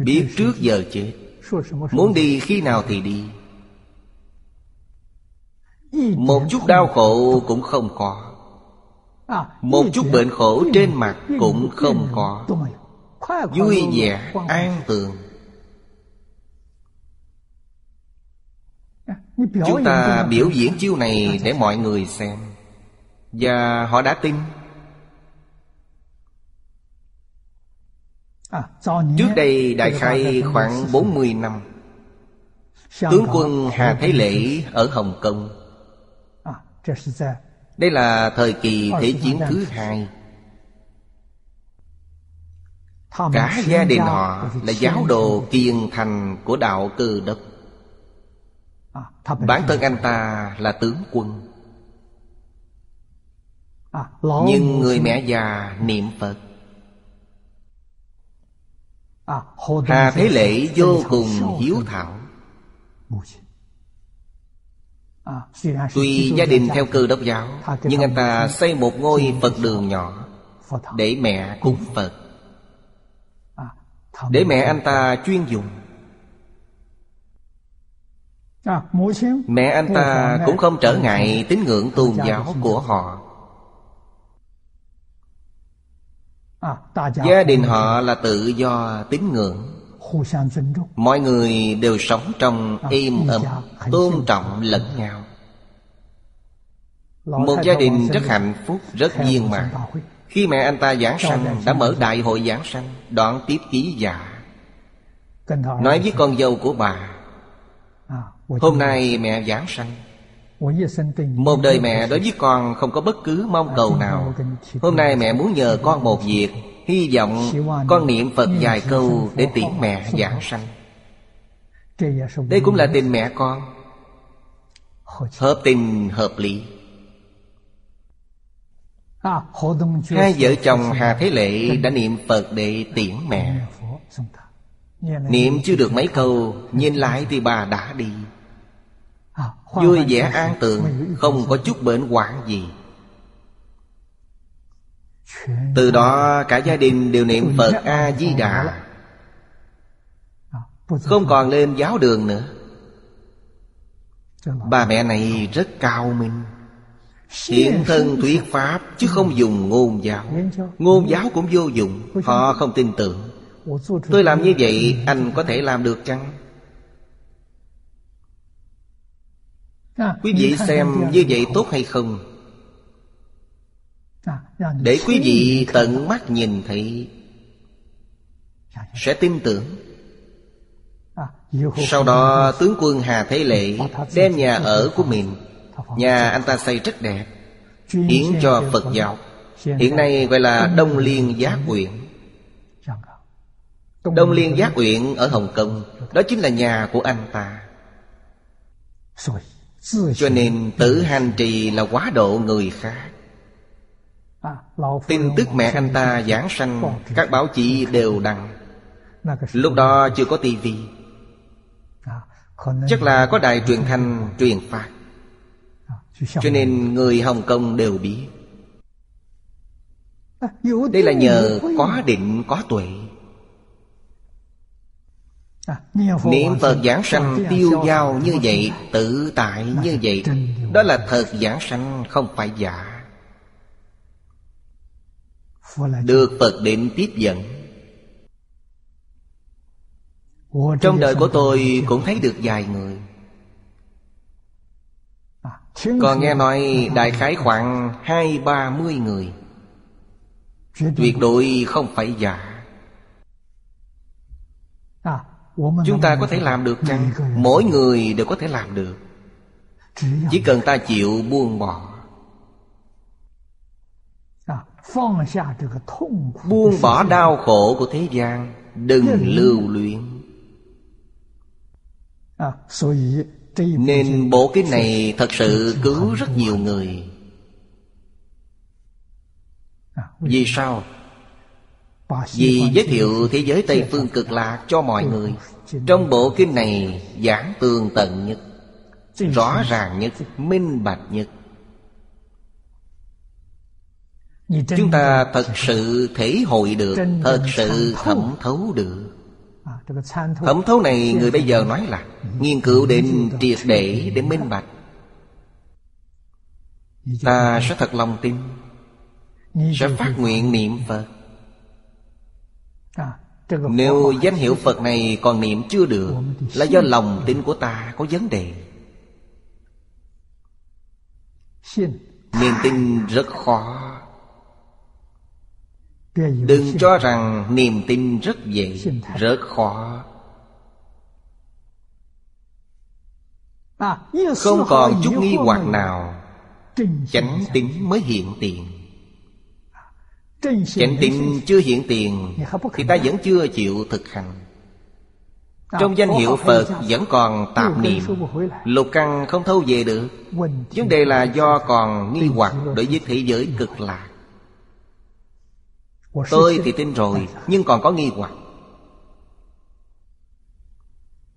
Biết trước giờ chết. Muốn đi khi nào thì đi. Một chút đau khổ cũng không có Một chút bệnh khổ trên mặt cũng không có. Vui vẻ, an tường. Chúng ta biểu diễn chiêu này để mọi người xem. Và họ đã tin. Trước đây đại khai khoảng 40 năm. Tướng quân Hà Thế Lễ ở Hồng Kông Đây là thời kỳ Thế chiến thứ hai. Cả gia đình họ là giáo đồ kiên thành của đạo cơ đốc. Bản thân anh ta là tướng quân. Nhưng người mẹ già niệm Phật. Hà Thế Lễ vô cùng hiếu thảo Tuy gia đình theo cơ đốc giáo Nhưng anh ta xây một ngôi Phật đường nhỏ Để mẹ cúng Phật. Để mẹ anh ta chuyên dùng. Mẹ anh ta cũng không trở ngại tín ngưỡng tôn giáo của họ. Gia đình họ là tự do tín ngưỡng Mọi người đều sống trong êm ấm Tôn trọng lẫn nhau. Một gia đình rất hạnh phúc, rất viên mãn. Khi mẹ anh ta giảng sanh Đã mở đại hội giảng sanh Đoạn tiếp ký giả. Nói với con dâu của bà Hôm nay mẹ giảng sanh. Một đời mẹ đối với con không có bất cứ mong cầu nào. Hôm nay mẹ muốn nhờ con một việc Hy vọng con niệm Phật vài câu để tiễn mẹ giảng sanh. Đây cũng là tình mẹ con. Hợp tình, hợp lý. Hai vợ chồng Hà Thế Lệ đã niệm Phật để tiễn mẹ. Niệm chưa được mấy câu, Nhìn lại thì bà đã đi. Vui vẻ an tường, Không có chút bệnh hoạn gì. Từ đó cả gia đình đều niệm Phật A-di-đà. Không còn lên giáo đường nữa. Bà mẹ này rất cao minh Hiện thân thuyết Pháp Chứ không dùng ngôn giáo. Ngôn giáo cũng vô dụng Họ không tin tưởng. Tôi làm như vậy Anh có thể làm được chăng? Quý vị xem như vậy tốt hay không để quý vị tận mắt nhìn thấy, Sẽ tin tưởng. Sau đó, tướng quân Hà Thế Lệ Đem nhà ở của mình, Nhà anh ta xây rất đẹp, Hiến cho Phật giáo. Hiện nay gọi là Đông Liên Giác Quyện Đông Liên Giác Uyển ở Hồng Kông, Đó chính là nhà của anh ta. Cho nên tử hành trì là quá độ người khác. Tin tức mẹ anh ta giảng sanh, Các báo chí đều đăng. Lúc đó chưa có tivi Chắc là có đài truyền thanh, truyền phát Cho nên người Hồng Kông đều biết. Đây là nhờ có định, có tuệ. Niệm Phật giảng sanh tiêu dao như vậy, Tự tại như vậy, Đó là thật giảng sanh, không phải giả. Được Phật định tiếp dẫn. Trong đời của tôi cũng thấy được vài người. Còn nghe nói đại khái khoảng hai ba mươi người. Tuyệt đối không phải giả. Chúng ta có thể làm được chăng? Mỗi người đều có thể làm được. Chỉ cần ta chịu buông bỏ Buông bỏ đau khổ của thế gian Đừng lưu luyện Nên bộ kinh này thật sự cứu rất nhiều người. Vì sao? Vì giới thiệu thế giới Tây Phương cực lạc cho mọi người. Trong bộ kinh này giảng tường tận nhất Rõ ràng nhất, minh bạch nhất Chúng ta thật sự thể hội được Thật sự thẩm thấu được. Thẩm thấu này người bây giờ nói là Nghiên cứu đến triệt để để minh bạch. Ta sẽ thật lòng tin. Sẽ phát nguyện niệm Phật. Nếu danh hiệu Phật này còn niệm chưa được Là do lòng tin của ta có vấn đề. Niềm tin rất khó Đừng cho rằng niềm tin rất dễ Rất khó. Không còn chút nghi hoặc nào. Chánh tính mới hiện tiền. Chánh tính chưa hiện tiền Thì ta vẫn chưa chịu thực hành. Trong danh hiệu Phật vẫn còn tạp niệm. Lục căn không thâu về được. Vấn đề là do còn nghi hoặc đối với thế giới cực lạc Tôi thì tin rồi Nhưng còn có nghi hoặc.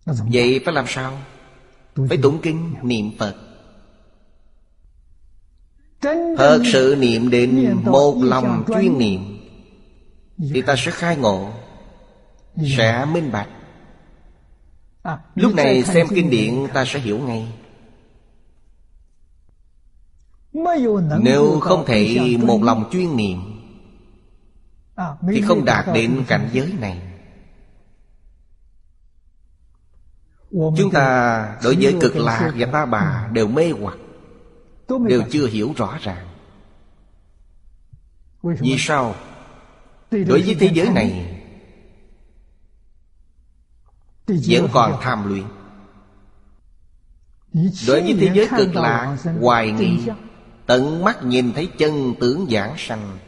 Vậy phải làm sao? Phải tụng kinh niệm Phật. Thật sự niệm đến một lòng chuyên niệm Thì ta sẽ khai ngộ Sẽ minh bạch. Lúc này xem kinh điển ta sẽ hiểu ngay. Nếu không thể một lòng chuyên niệm Thì không đạt đến cảnh giới này. Chúng ta đối với cực lạc và ta bà đều mê hoặc Đều chưa hiểu rõ ràng. Vì sao? Đối với thế giới này Vẫn còn tham luyện. Đối với thế giới cực lạc Hoài nghi Tận mắt nhìn thấy chân tướng giảng sanh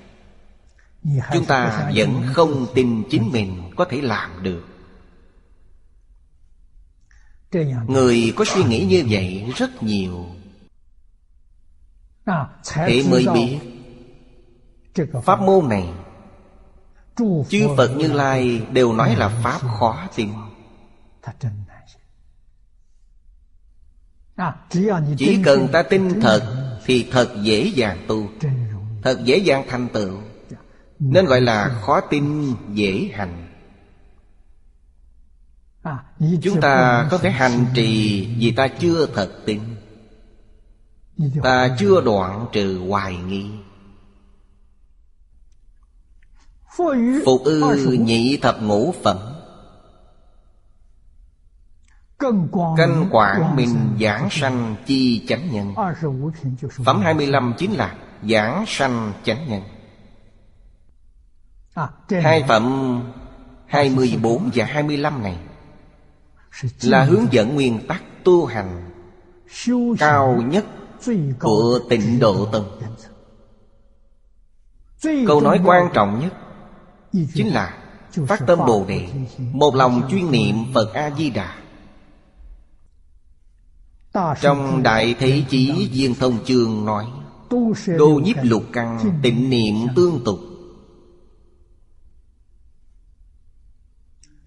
Chúng ta vẫn không tin chính mình có thể làm được. Người có suy nghĩ như vậy rất nhiều. Thế mới biết Pháp môn này Chư Phật Như Lai đều nói là Pháp khó tin. Chỉ cần ta tin thật Thì thật dễ dàng tu. Thật dễ dàng thành tựu Nên gọi là khó tin dễ hành. Chúng ta có thể hành trì Vì ta chưa thật tin. Ta chưa đoạn trừ hoài nghi. Phục ư nhị thập ngũ phẩm. Canh quảng minh giảng sanh. chi chánh nhân. Phẩm 25 chính là giảng sanh chánh nhân Hai phẩm 24 và 25 này Là hướng dẫn nguyên tắc tu hành Cao nhất của tịnh độ tông. Câu nói quan trọng nhất Chính là Phát tâm Bồ Đề Một lòng chuyên niệm Phật A-di-đà. Trong Đại Thế Chí Viên Thông Chương nói Đô nhiếp lục căn tịnh niệm tương tục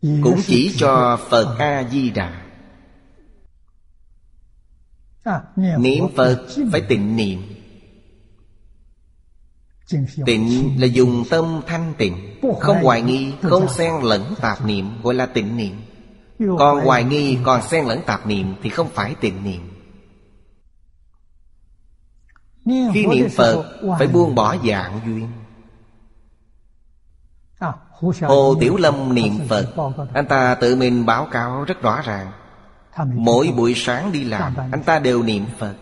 Cũng chỉ cho Phật A-di-đà Niệm Phật phải tịnh niệm. Tịnh là dùng tâm thanh tịnh Không hoài nghi, không xen lẫn tạp niệm Gọi là tịnh niệm. Còn hoài nghi, còn xen lẫn tạp niệm Thì không phải tịnh niệm. Khi niệm Phật Phải buông bỏ dạng duyên Hồ Tiểu Lâm niệm Phật, Anh ta tự mình báo cáo rất rõ ràng. Mỗi buổi sáng đi làm, Anh ta đều niệm Phật.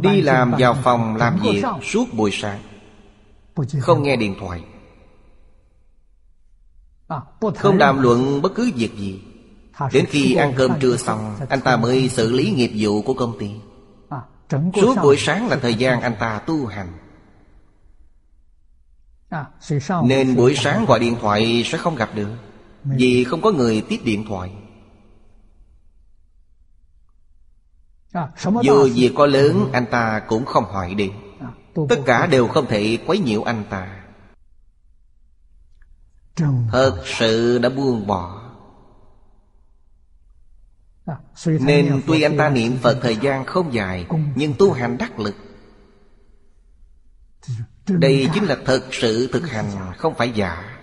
Đi làm vào phòng làm việc suốt buổi sáng. Không nghe điện thoại. Không đàm luận bất cứ việc gì. Đến khi ăn cơm trưa xong, Anh ta mới xử lý nghiệp vụ của công ty. Suốt buổi sáng là thời gian anh ta tu hành. Nên buổi sáng gọi điện thoại sẽ không gặp được Vì không có người tiếp điện thoại. Dù việc có lớn anh ta cũng không hỏi đến Tất cả đều không thể quấy nhiễu anh ta. Thật sự đã buông bỏ. Nên tuy anh ta niệm Phật thời gian không dài Nhưng tu hành đắc lực đây chính là thực sự thực hành, Không phải giả.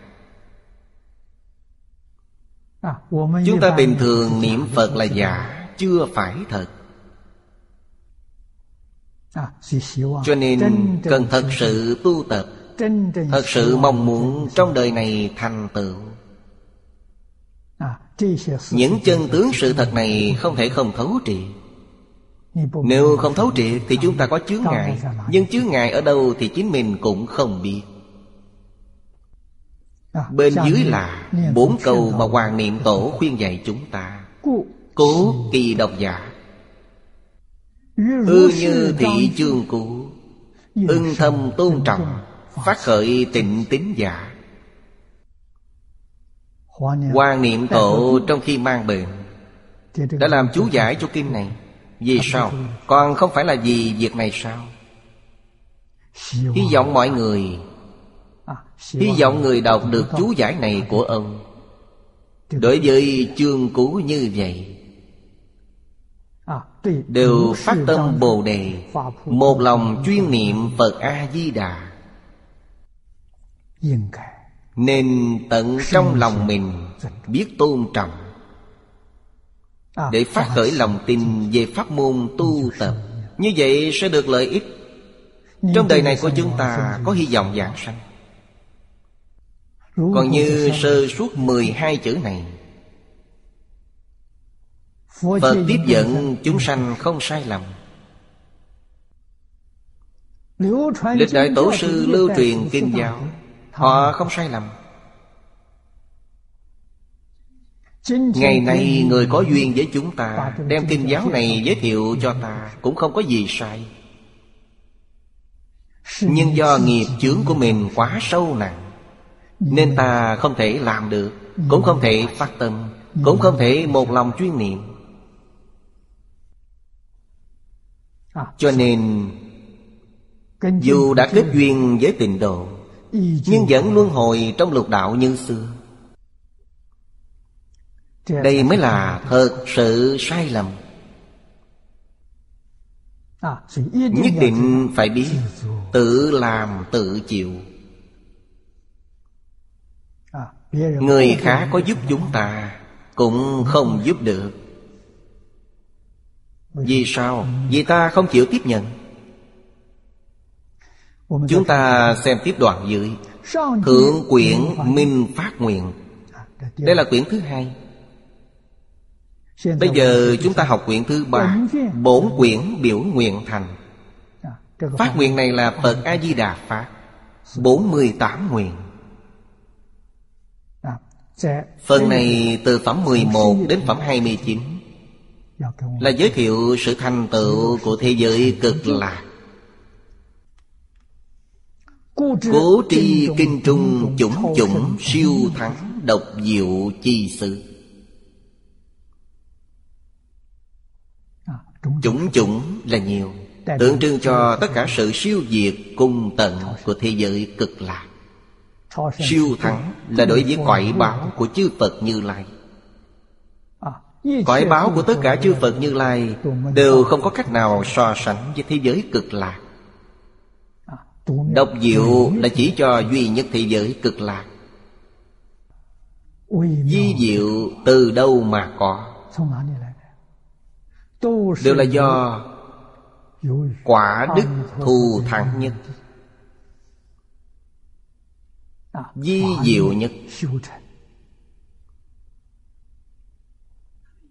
Chúng ta bình thường niệm Phật là giả, Chưa phải thật. Cho nên cần thật sự tu tập, Thật sự mong muốn trong đời này thành tựu. Những chân tướng sự thật này không thể không thấu triệt. Nếu không thấu triệt thì chúng ta có chướng ngại Nhưng chướng ngại ở đâu thì chính mình cũng không biết. Bên dưới là bốn câu mà Hoàng Niệm Tổ khuyên dạy chúng ta. Cố kỳ độc giả. Ư như thị chương cũ. Ưng thâm tôn trọng Phát khởi tịnh tín giả. Hoàng niệm tổ trong khi mang bệnh Đã làm chú giải cho kinh này Vì sao? Còn không phải là vì việc này sao? Hy vọng mọi người Hy vọng người đọc được chú giải này của ông. Đối với chương cú như vậy Đều phát tâm Bồ Đề Một lòng chuyên niệm Phật A-di-đà. Nên tận trong lòng mình Biết tôn trọng Để phát khởi lòng tin về pháp môn tu tập. Như vậy sẽ được lợi ích. Trong đời này của chúng ta có hy vọng giảng sanh. Còn như sơ suốt 12 chữ này Phật tiếp dẫn chúng sanh không sai lầm. Lịch đại tổ sư lưu truyền kinh giáo Họ không sai lầm Ngày nay người có duyên với chúng ta Đem kinh giáo này giới thiệu cho ta Cũng không có gì sai. Nhưng do nghiệp chướng của mình quá sâu nặng nên ta không thể làm được Cũng không thể phát tâm Cũng không thể một lòng chuyên niệm. Cho nên Dù đã kết duyên với tình độ Nhưng vẫn luân hồi trong lục đạo như xưa Đây mới là thật sự sai lầm. Nhất định phải biết Tự làm tự chịu. Người khác có giúp chúng ta Cũng không giúp được. Vì sao? Vì ta không chịu tiếp nhận. Chúng ta xem tiếp đoạn dưới. Thượng quyển Minh Phát Nguyện. Đây là quyển thứ hai Bây giờ chúng ta học quyển thứ ba Bổn quyển biểu nguyện thành. Phát nguyện này là Phật A-di-đà Pháp 48 nguyện. Phần này từ phẩm 11 đến phẩm 29 Là giới thiệu sự thành tựu của thế giới cực lạc. Cố tri kinh trung chủng chủng siêu thắng độc diệu chi sự Chủng chủng là nhiều. Tượng trưng cho tất cả sự siêu diệt cung tận của thế giới cực lạc. Siêu thắng là đối với cõi báo của chư Phật Như Lai. Cõi báo của tất cả chư Phật Như Lai Đều không có cách nào so sánh với thế giới cực lạc. Độc diệu là chỉ cho duy nhất thế giới cực lạc. Di diệu từ đâu mà có Đều là do Quả đức thù thắng nhất. Di diệu nhất.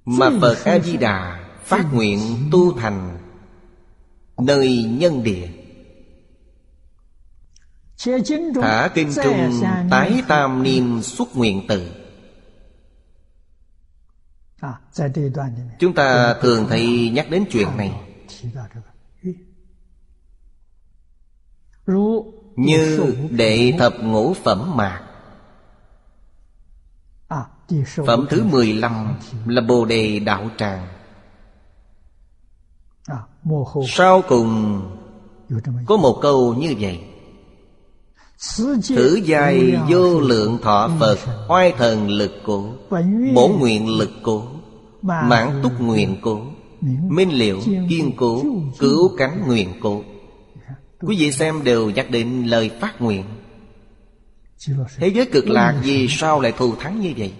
Mà Phật A-di-đà phát nguyện tu thành Nơi nhân địa. Thả kinh trung tái tam niên xuất nguyện từ Chúng ta thường thấy nhắc đến chuyện này. Như đệ thập ngũ phẩm mạc Phẩm thứ 15 là Bồ Đề Đạo Tràng. Sau cùng có một câu như vậy Thử dài vô lượng thọ Phật Oai thần lực cổ Bổ nguyện lực cổ Mãn túc nguyện cổ Minh liệu kiên cố Cứu cánh nguyện cổ Quý vị xem đều nhắc đến lời phát nguyện. Thế giới cực lạc vì sao? lại thù thắng như vậy?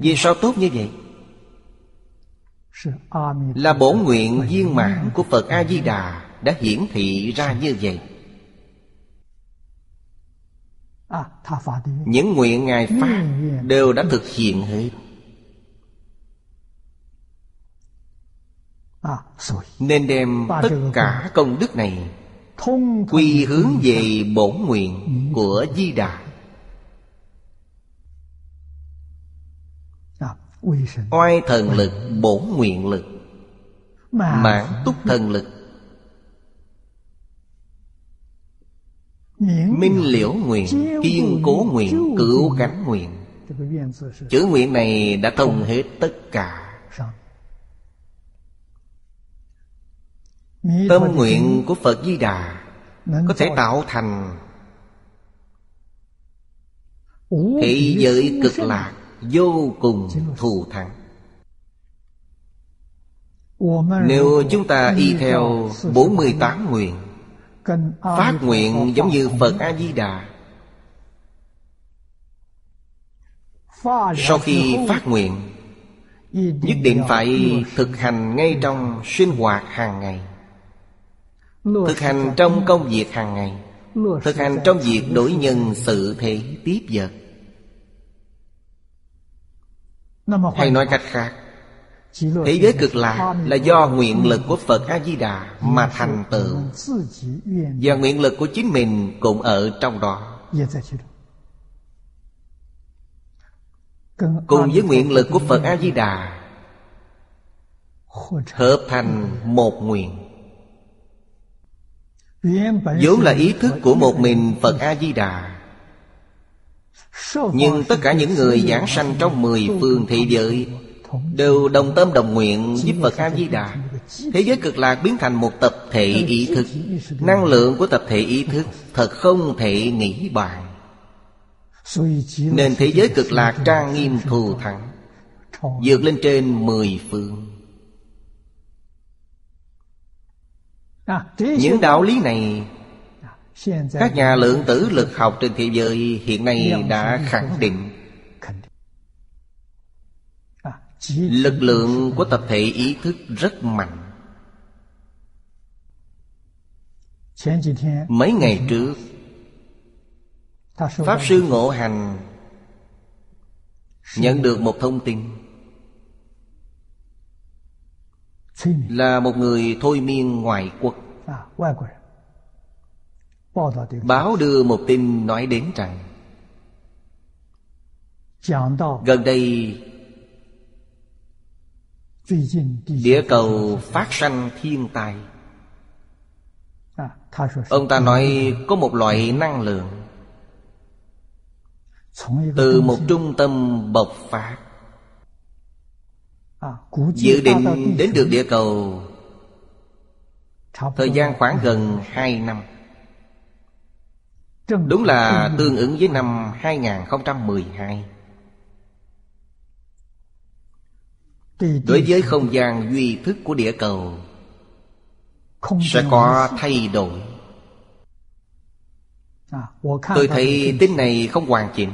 Vì sao tốt như vậy? Là bổn nguyện viên mãn của Phật A-di-đà Đã hiển thị ra như vậy Những nguyện Ngài phát Đều đã thực hiện hết. Nên đem tất cả công đức này Quy hướng về bổn nguyện của Di Đà. Oai thần lực bổn nguyện lực. Mãn túc thần lực Minh liễu nguyện Kiên cố nguyện Cửu cánh nguyện Chữ nguyện này đã thông hết tất cả. Tâm nguyện của Phật Di Đà Có thể tạo thành Thị giới cực lạc Vô cùng thù thắng. Nếu chúng ta y theo 48 nguyện Phát nguyện giống như Phật A-di-đà. Sau khi phát nguyện Nhất định phải thực hành ngay trong sinh hoạt hàng ngày. Thực hành trong công việc hàng ngày. Thực hành trong việc đối nhân sự thể tiếp vật Hay nói cách khác Thế giới cực lạc là do nguyện lực của Phật A-di-đà mà thành tựu. Và nguyện lực của chính mình cũng ở trong đó. Cùng với nguyện lực của Phật A-di-đà Hợp thành một nguyện. Vốn là ý thức của một mình Phật A-di-đà. Nhưng tất cả những người giảng sanh trong mười phương thị giới Đều đồng tâm đồng nguyện giúp Phật A-di-đà Thế giới cực lạc biến thành một tập thể ý thức. Năng lượng của tập thể ý thức Thật không thể nghĩ bàn. Nên thế giới cực lạc trang nghiêm thù thắng vượt lên trên mười phương. Những đạo lý này Các nhà lượng tử lực học trên thế giới hiện nay đã khẳng định Lực lượng của tập thể ý thức rất mạnh. Mấy ngày trước, Pháp Sư Ngộ Hành Nhận được một thông tin Là một người thôi miên ngoại quốc. Báo đưa một tin nói đến rằng, Gần đây Địa cầu phát sanh thiên tai Ông ta nói có một loại năng lượng. Từ một trung tâm bộc phát. Dự định đến được địa cầu Thời gian khoảng gần 2 năm. Đúng là tương ứng với năm 2012 Đối với không gian duy thức của địa cầu Sẽ có thay đổi. Tôi thấy tin này không hoàn chỉnh.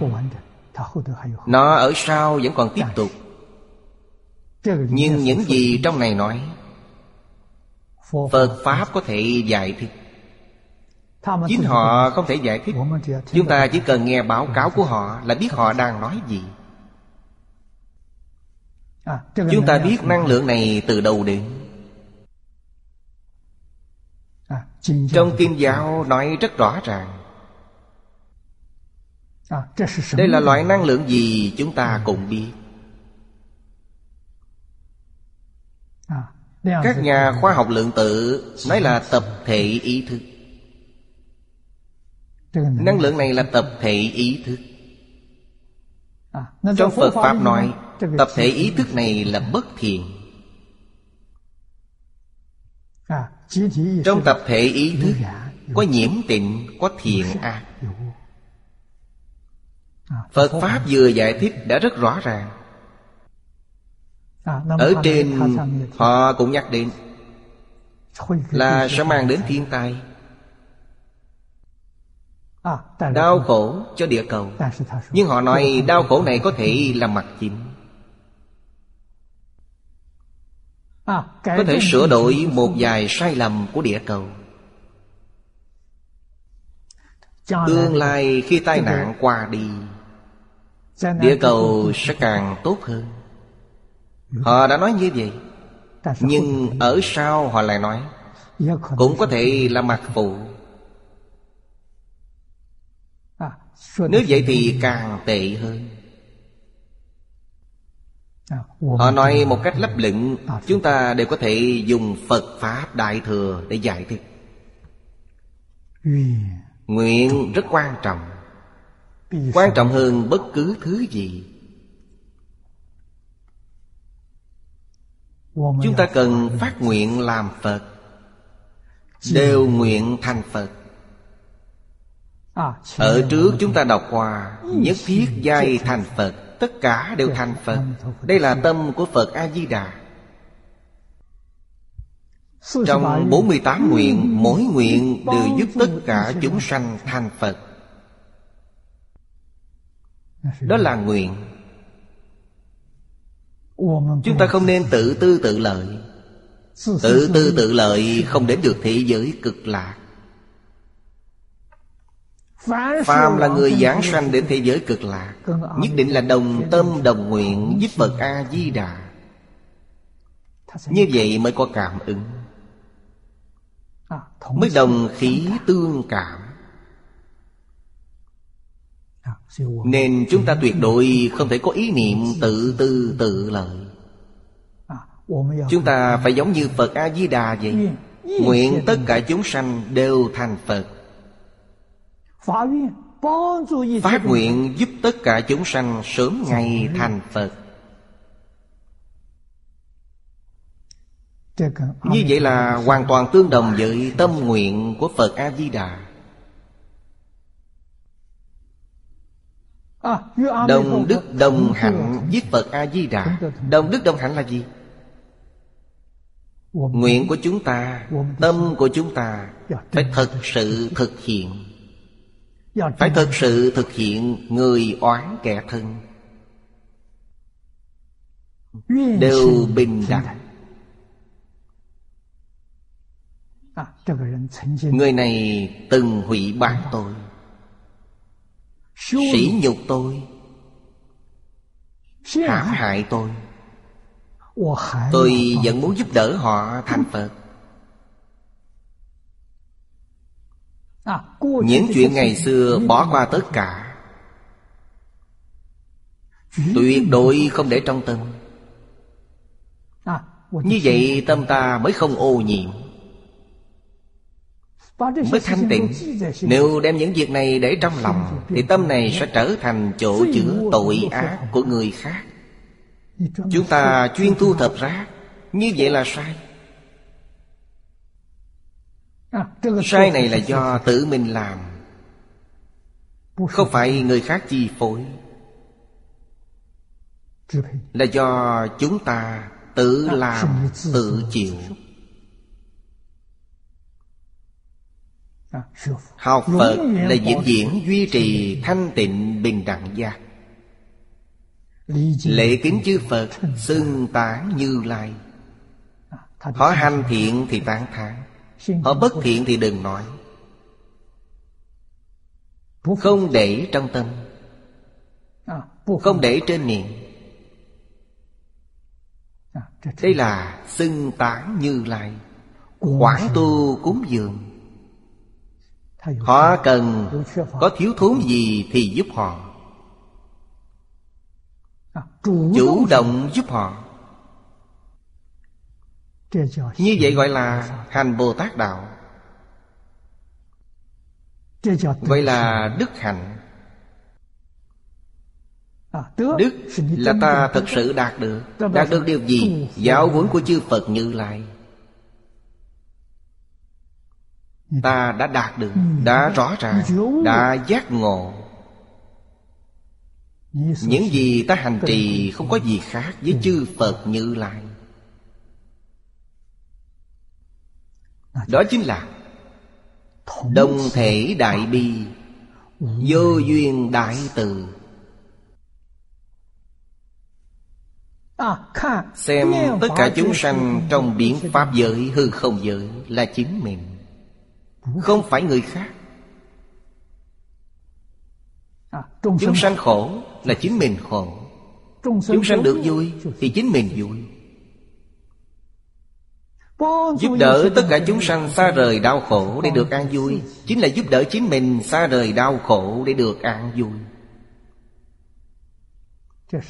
Nó ở sau vẫn còn tiếp tục. Nhưng những gì trong này nói Phật Pháp có thể giải thích. Chính họ không thể giải thích. Chúng ta chỉ cần nghe báo cáo của họ Là biết họ đang nói gì Chúng ta biết năng lượng này từ đâu đến? Trong kinh giáo nói rất rõ ràng. Đây là loại năng lượng gì chúng ta cũng biết. Các nhà khoa học lượng tử Nói là tập thể ý thức. Năng lượng này là tập thể ý thức Trong Phật Pháp nói Tập thể ý thức này là bất thiện. Trong tập thể ý thức Có nhiễm tịnh Có thiện ác. Phật Pháp vừa giải thích đã rất rõ ràng. Ở trên họ cũng nhắc đến Là sẽ mang đến thiên tai Đau khổ cho địa cầu. Nhưng họ nói đau khổ này có thể là mặt chính Có thể sửa đổi một vài sai lầm của địa cầu. Tương lai khi tai nạn qua đi Địa cầu sẽ càng tốt hơn. Họ đã nói như vậy Nhưng ở sau họ lại nói Cũng có thể là mặt phụ Nếu vậy thì càng tệ hơn. Họ nói một cách lấp lửng Chúng ta đều có thể dùng Phật Pháp Đại Thừa để giải thích. Nguyện rất quan trọng. Quan trọng hơn bất cứ thứ gì. Chúng ta cần phát nguyện làm Phật Đều nguyện thành Phật Ở trước chúng ta đọc qua Nhất thiết giai thành Phật Tất cả đều thành Phật. Đây là tâm của Phật A-di-đà. Trong 48 nguyện Mỗi nguyện đều giúp tất cả chúng sanh thành Phật. Đó là nguyện. Chúng ta không nên tự tư tự lợi. Tự tư tự lợi không đến được thế giới cực lạc Phàm là người giảng sanh đến thế giới cực lạc. Nhất định là đồng tâm đồng nguyện giúp Phật A-di-đà. Như vậy mới có cảm ứng. Mới đồng khí tương cảm. Nên chúng ta tuyệt đối không thể có ý niệm tự tư tự lợi. Chúng ta phải giống như Phật A-di-đà vậy. Nguyện tất cả chúng sanh đều thành Phật Phát nguyện giúp tất cả chúng sanh sớm ngày thành Phật. Như vậy là hoàn toàn tương đồng với tâm nguyện của Phật A-di-đà. Đồng đức đồng hạnh với Phật A-di-đà. Đồng đức đồng hạnh là gì? Nguyện của chúng ta Tâm của chúng ta Phải thật sự thực hiện Phải thật sự thực hiện Người oán kẻ thân. Đều bình đẳng. Người này từng hủy bán tôi. Sỉ nhục tôi. Hãm hại tôi. Tôi vẫn muốn giúp đỡ họ thành Phật Những chuyện ngày xưa bỏ qua tất cả. Tuyệt đối không để trong tâm. Như vậy tâm ta mới không ô nhiễm. Mới thanh tịnh. Nếu đem những việc này để trong lòng Thì tâm này sẽ trở thành chỗ chứa tội ác của người khác. Chúng ta chuyên thu thập rác. Như vậy là sai Sai này là do tự mình làm. Không phải người khác chi phối. Là do chúng ta tự làm tự chịu. Học Phật là diễn diễn duy trì thanh tịnh bình đẳng giác. Lễ kính chư Phật xưng tán như lai. Họ hành thiện thì tán thán Họ bất thiện thì đừng nói. Không để trong tâm. Không để trên miệng. Đây là xưng tán như lai. Quảng tu cúng dường. Họ cần có thiếu thốn gì thì giúp họ. Chủ động giúp họ Như vậy gọi là hành Bồ Tát Đạo Vậy là đức hạnh. Đức là ta thật sự đạt được. Đạt được điều gì? Giáo huấn của chư Phật Như Lai. Ta đã đạt được Đã rõ ràng Đã giác ngộ. Những gì ta hành trì Không có gì khác với chư Phật Như Lai Đó chính là Đồng thể đại bi, Vô duyên đại từ. Xem tất cả chúng sanh trong biển Pháp giới hư không giới là chính mình, Không phải người khác. Chúng sanh khổ là chính mình khổ, Chúng sanh được vui thì chính mình vui. Giúp đỡ tất cả chúng sanh xa rời đau khổ để được an vui. Chính là giúp đỡ chính mình xa rời đau khổ để được an vui.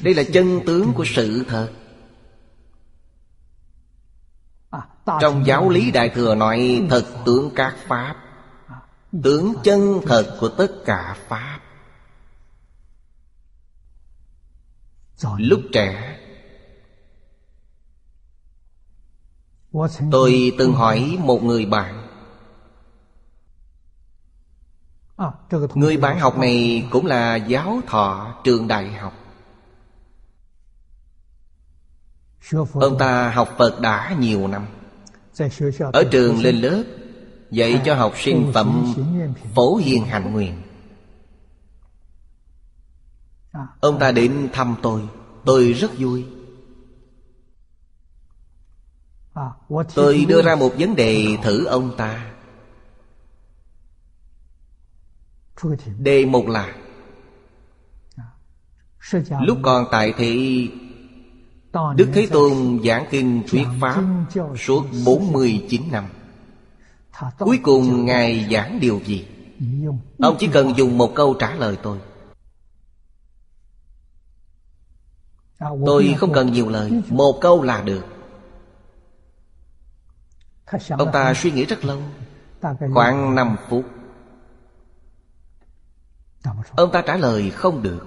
Đây là chân tướng của sự thật. À, Trong giáo lý Đại Thừa nói Thật tướng các Pháp. À, Tướng chân thật của tất cả Pháp. Lúc trẻ Tôi từng hỏi một người bạn. à, Người bạn học này cũng là giáo thọ trường đại học. Ông ta học Phật đã nhiều năm. Ở trường lên lớp Dạy cho học sinh phẩm Phổ hiền hạnh nguyện. Ông ta đến thăm tôi. Tôi rất vui Tôi đưa ra một vấn đề thử ông ta. Đề một là Lúc còn tại thị Đức Thế Tôn giảng kinh thuyết Pháp suốt 49 năm. Cuối cùng Ngài giảng điều gì? Ông chỉ cần dùng một câu trả lời tôi Tôi không cần nhiều lời. Một câu là được Ông ta suy nghĩ rất lâu. Khoảng 5 phút. Ông ta trả lời không được.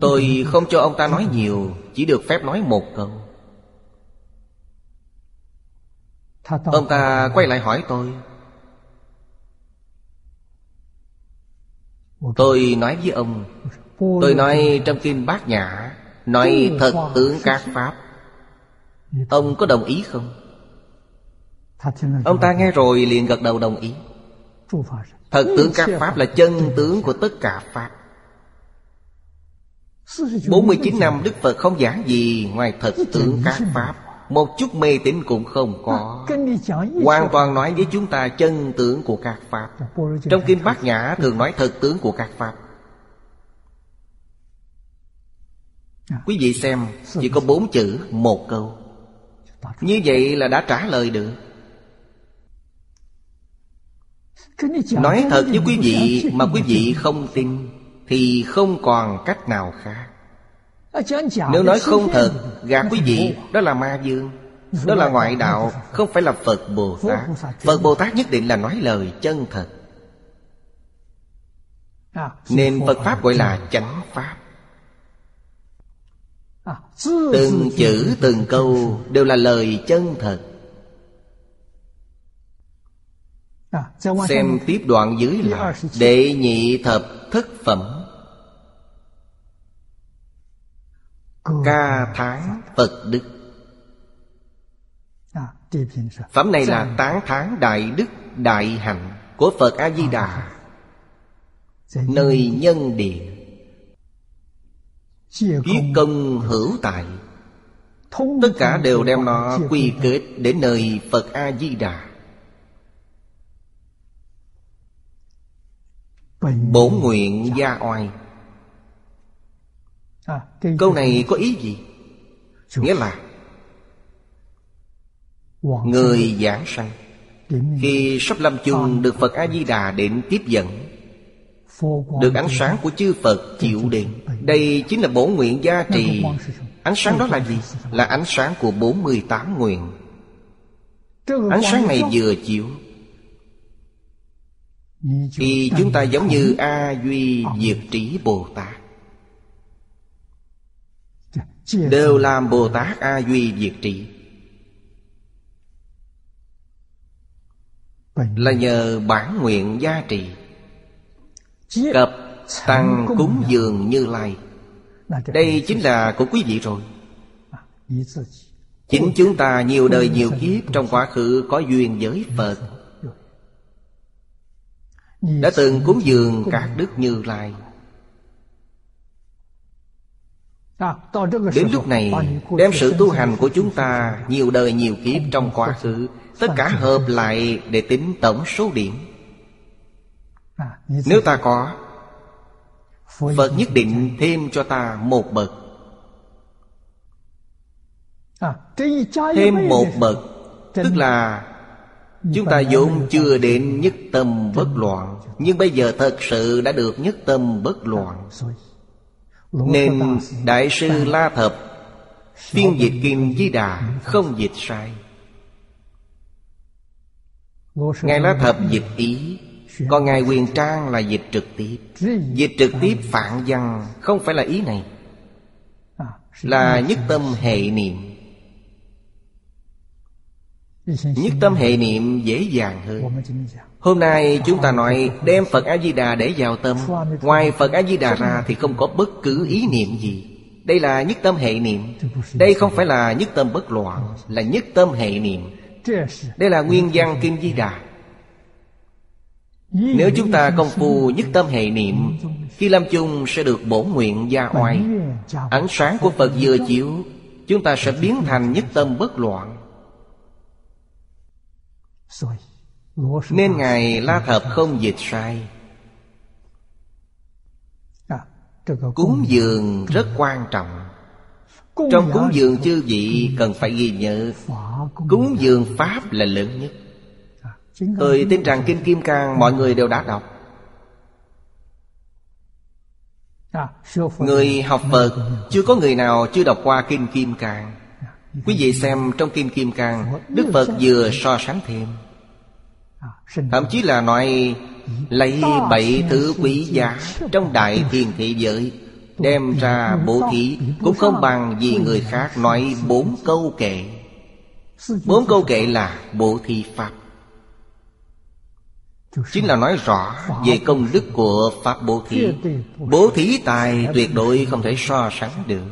Tôi không cho ông ta nói nhiều Chỉ được phép nói một câu. Ông ta quay lại hỏi tôi. Tôi nói với ông. Tôi nói trong kinh bát nhã Nói thật tướng các pháp Ông có đồng ý không? Ông ta nghe rồi liền gật đầu đồng ý. Thật tướng các pháp là chân tướng của tất cả pháp. 49 năm Đức Phật không giảng gì ngoài thật tướng các Pháp. Một chút mê tín cũng không có. Hoàn toàn nói với chúng ta chân tướng của các Pháp. Trong Kinh Bát Nhã thường nói thật tướng của các Pháp. Quý vị xem, Chỉ có bốn chữ, một câu. Như vậy là đã trả lời được. Nói thật với quý vị Mà quý vị không tin, thì không còn cách nào khác. Nếu nói không thật, Gạt quý vị, Đó là ma dương. Đó là ngoại đạo, Không phải là Phật Bồ Tát. Phật Bồ Tát nhất định là nói lời chân thật. Nên Phật Pháp gọi là chánh Pháp. Từng chữ từng câu Đều là lời chân thật. Xem tiếp đoạn dưới là Đệ nhị thập thất phẩm. Ca tháng Phật. Đức. À, Phẩm này là tán thán Đại Đức Đại Hạnh Của Phật A-di-đà Nơi nhân địa Viết công hữu tại Tất cả đều đem nó quy kết Đến nơi Phật A-di-đà. Bổn nguyện gia oai. À, Câu này có ý gì? Nghĩa là Người giảng sanh. Khi sắp lâm chung được Phật A-di-đà đến tiếp dẫn Được ánh sáng của chư Phật chịu đến Đây chính là bổn nguyện gia trì. Ánh sáng đó là gì? Là ánh sáng của 48 nguyện. Ánh sáng này vừa chiếu. Thì chúng ta giống như A Duy Diệt Trí Bồ Tát. Đều làm Bồ Tát A Duy Diệt Trị Là nhờ bản nguyện gia trì. Cập tăng cúng dường như lai. Đây chính là của quý vị rồi. Chính chúng ta nhiều đời nhiều kiếp Trong quá khứ có duyên với Phật. Đã từng cúng dường các đức như lai. Đến lúc này, Đem sự tu hành của chúng ta Nhiều đời nhiều kiếp trong quá khứ, Tất cả hợp lại để tính tổng số điểm. Nếu ta có Phật nhất định thêm cho ta một bậc. Thêm một bậc Tức là Chúng ta vốn chưa đến nhất tâm bất loạn. Nhưng bây giờ thật sự đã được nhất tâm bất loạn. Nên Đại sư La Thập Phiên dịch Kinh Di Đà không dịch sai. Ngài La Thập dịch ý Còn Ngài Quyền Trang là dịch trực tiếp. Dịch trực tiếp. Phản văn Không phải là ý này. Là nhất tâm hệ niệm. Nhất tâm hệ niệm dễ dàng hơn. Hôm nay chúng ta nói đem Phật A-di-đà để vào tâm. Ngoài Phật A-di-đà ra thì không có bất cứ ý niệm gì. Đây là nhất tâm hệ niệm. Đây không phải là nhất tâm bất loạn Là nhất tâm hệ niệm. Đây là nguyên văn Kinh Di Đà nếu chúng ta công phu nhất tâm hệ niệm, Khi lâm chung sẽ được bổ nguyện gia oai. Ánh sáng của Phật vừa chiếu, Chúng ta sẽ biến thành nhất tâm bất loạn. Nên Ngài La Thập không dịch sai. Cúng dường rất quan trọng. Trong cúng dường chư vị cần phải ghi nhớ, Cúng dường Pháp là lớn nhất. Tôi tin rằng Kinh Kim Cang mọi người đều đã đọc. Người học Phật Chưa có người nào chưa đọc qua Kinh Kim Cang. Quý vị xem trong Kinh Kim Cang Đức Phật vừa so sánh thêm. Thậm chí là nói Lấy bảy thứ quý giá Trong đại thiên thế giới Đem ra bố thí Cũng không bằng gì người khác nói bốn câu kệ. Bốn câu kệ là bố thí Pháp Chính là nói rõ về công đức của Pháp bố thí. Bố thí tài tuyệt đối không thể so sánh được.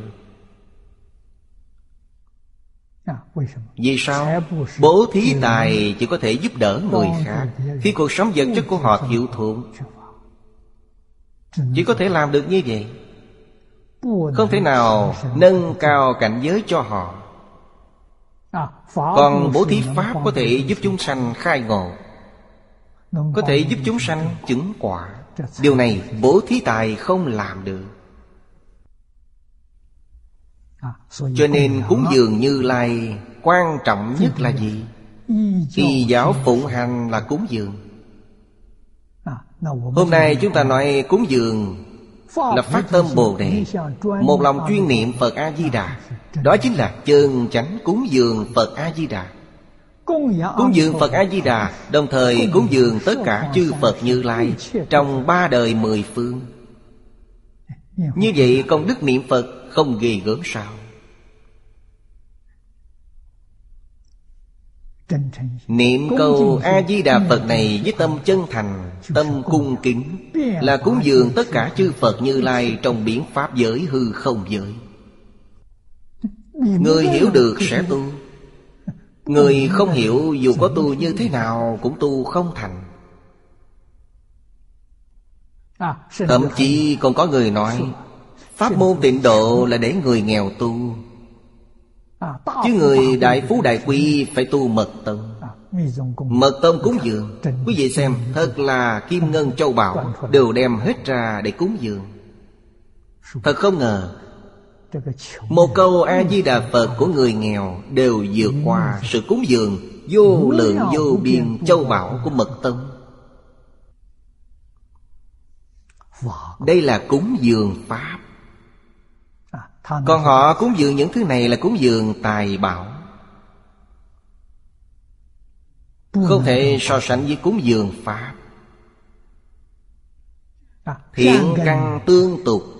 Vì sao? Bố thí tài chỉ có thể giúp đỡ người khác Khi cuộc sống vật chất của họ thiếu thốn. Chỉ có thể làm được như vậy. Không thể nào nâng cao cảnh giới cho họ. Còn bố thí Pháp có thể giúp chúng sanh khai ngộ. Có thể giúp chúng sanh chứng quả. Điều này bố thí tài không làm được. Cho nên cúng dường như lai Quan trọng nhất là gì? Y giáo phụng hành. là cúng dường. Hôm nay chúng ta nói cúng dường Là phát tâm Bồ Đề Một lòng chuyên niệm Phật A-di-đà Đó chính là chân chánh cúng dường Phật A-di-đà Cúng dường Phật A-di-đà Đồng thời cúng dường tất cả chư Phật Như Lai Trong ba đời mười phương. Như vậy công đức niệm Phật không ghê gớm sao? Niệm câu A-di-đà Phật này với tâm chân thành Tâm cung kính Là cúng dường tất cả chư Phật như Lai Trong biển Pháp giới hư không giới. Người hiểu được sẽ tu Người không hiểu dù có tu như thế nào Cũng tu không thành. Thậm chí còn có người nói Pháp môn tịnh độ là để người nghèo tu. Chứ người đại phú đại quý phải tu mật tông. Mật tông cúng dường. Quý vị xem Thật là kim ngân châu bảo Đều đem hết ra để cúng dường. Thật không ngờ Một câu A-di-đà Phật của người nghèo Đều vượt qua sự cúng dường Vô lượng vô biên châu bảo của mật tông. Đây là cúng dường Pháp. Còn họ cúng dường những thứ này là cúng dường tài bảo. Không thể so sánh với cúng dường Pháp. Thiện căn tương tục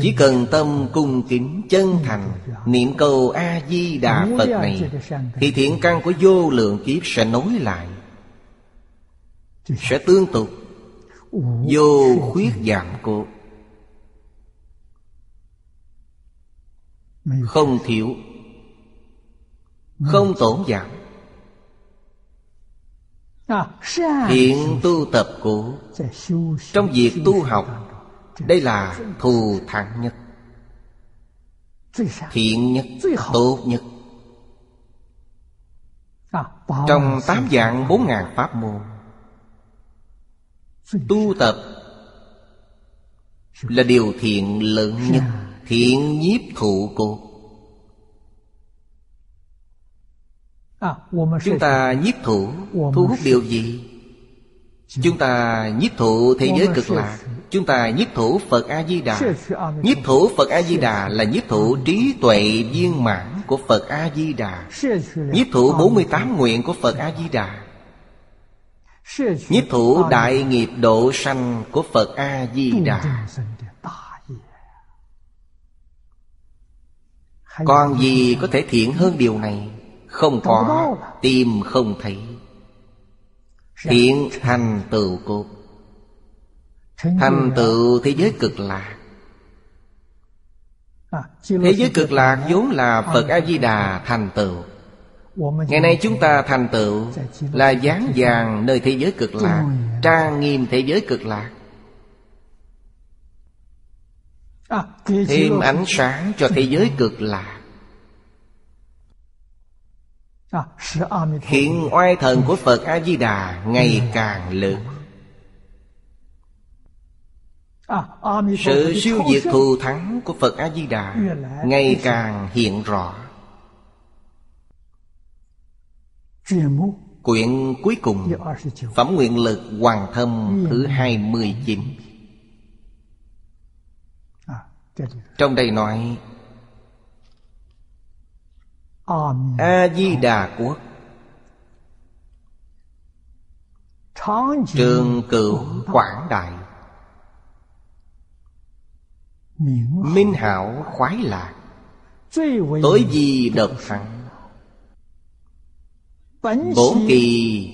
Chỉ cần tâm cung kính chân thành Niệm câu A-di-đà Phật này Thì thiện căn của vô lượng kiếp sẽ nối lại Sẽ tương tục. Vô khuyết giảm cốt Không thiếu Không tổn giảm. Thiện tu tập của Trong việc tu học đây là thù thắng nhất. Thiện nhất, Tốt nhất. Trong tám dạng bốn ngàn pháp môn, Tu tập Là điều thiện lớn nhất, Thiện nhiếp thụ cột Chúng ta nhiếp thủ Thu hút điều gì? Chúng ta nhiếp thụ thế giới cực lạc. Chúng ta nhiếp thủ Phật A-di-đà. Nhiếp thủ Phật A-di-đà là nhiếp thủ trí tuệ viên mãn của Phật A-di-đà. Nhiếp thủ 48 nguyện của Phật A-di-đà. Nhiếp thủ đại nghiệp độ sanh của Phật A-di-đà. Còn gì có thể thiện hơn điều này? Không có Tìm không thấy. Thiện thành tựu cốt Thành tựu thế giới cực lạc. Thế giới cực lạc vốn là Phật A-di-đà thành tựu. Ngày nay chúng ta thành tựu Là dáng vàng nơi thế giới cực lạc Trang nghiêm thế giới cực lạc. Thêm ánh sáng cho thế giới cực lạc. Hiện oai thần của Phật A-di-đà ngày càng lớn Sự siêu diệt thù thắng của Phật A-di-đà Ngày càng hiện rõ. Quyển cuối cùng Phẩm nguyện lực Hoàng Thâm thứ 29 Trong đây nói a di đà quốc trường cửu quảng đại minh hảo khoái lạc. Tối di độc thắng bổn kỳ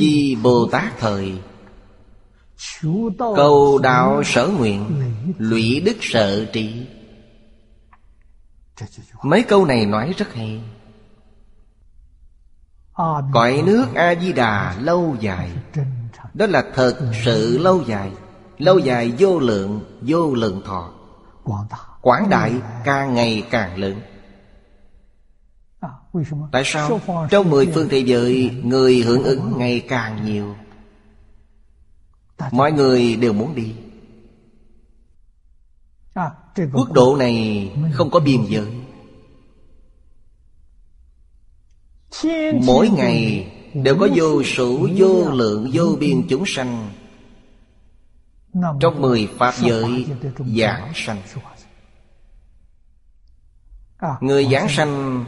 di bồ tát thời. Cầu đạo sở nguyện lụy đức sợ trị Mấy câu này nói rất hay. Cõi nước A-di-đà lâu dài. Đó là thật sự lâu dài. Lâu dài vô lượng, vô lượng thọ. Quảng đại càng ngày càng lớn. Tại sao? Trong mười phương thế giới Người hưởng ứng ngày càng nhiều. Mọi người đều muốn đi. Quốc độ này không có biên giới. Mỗi ngày đều có vô số vô lượng vô biên chúng sanh Trong mười Pháp giới giảng sanh. Người giảng sanh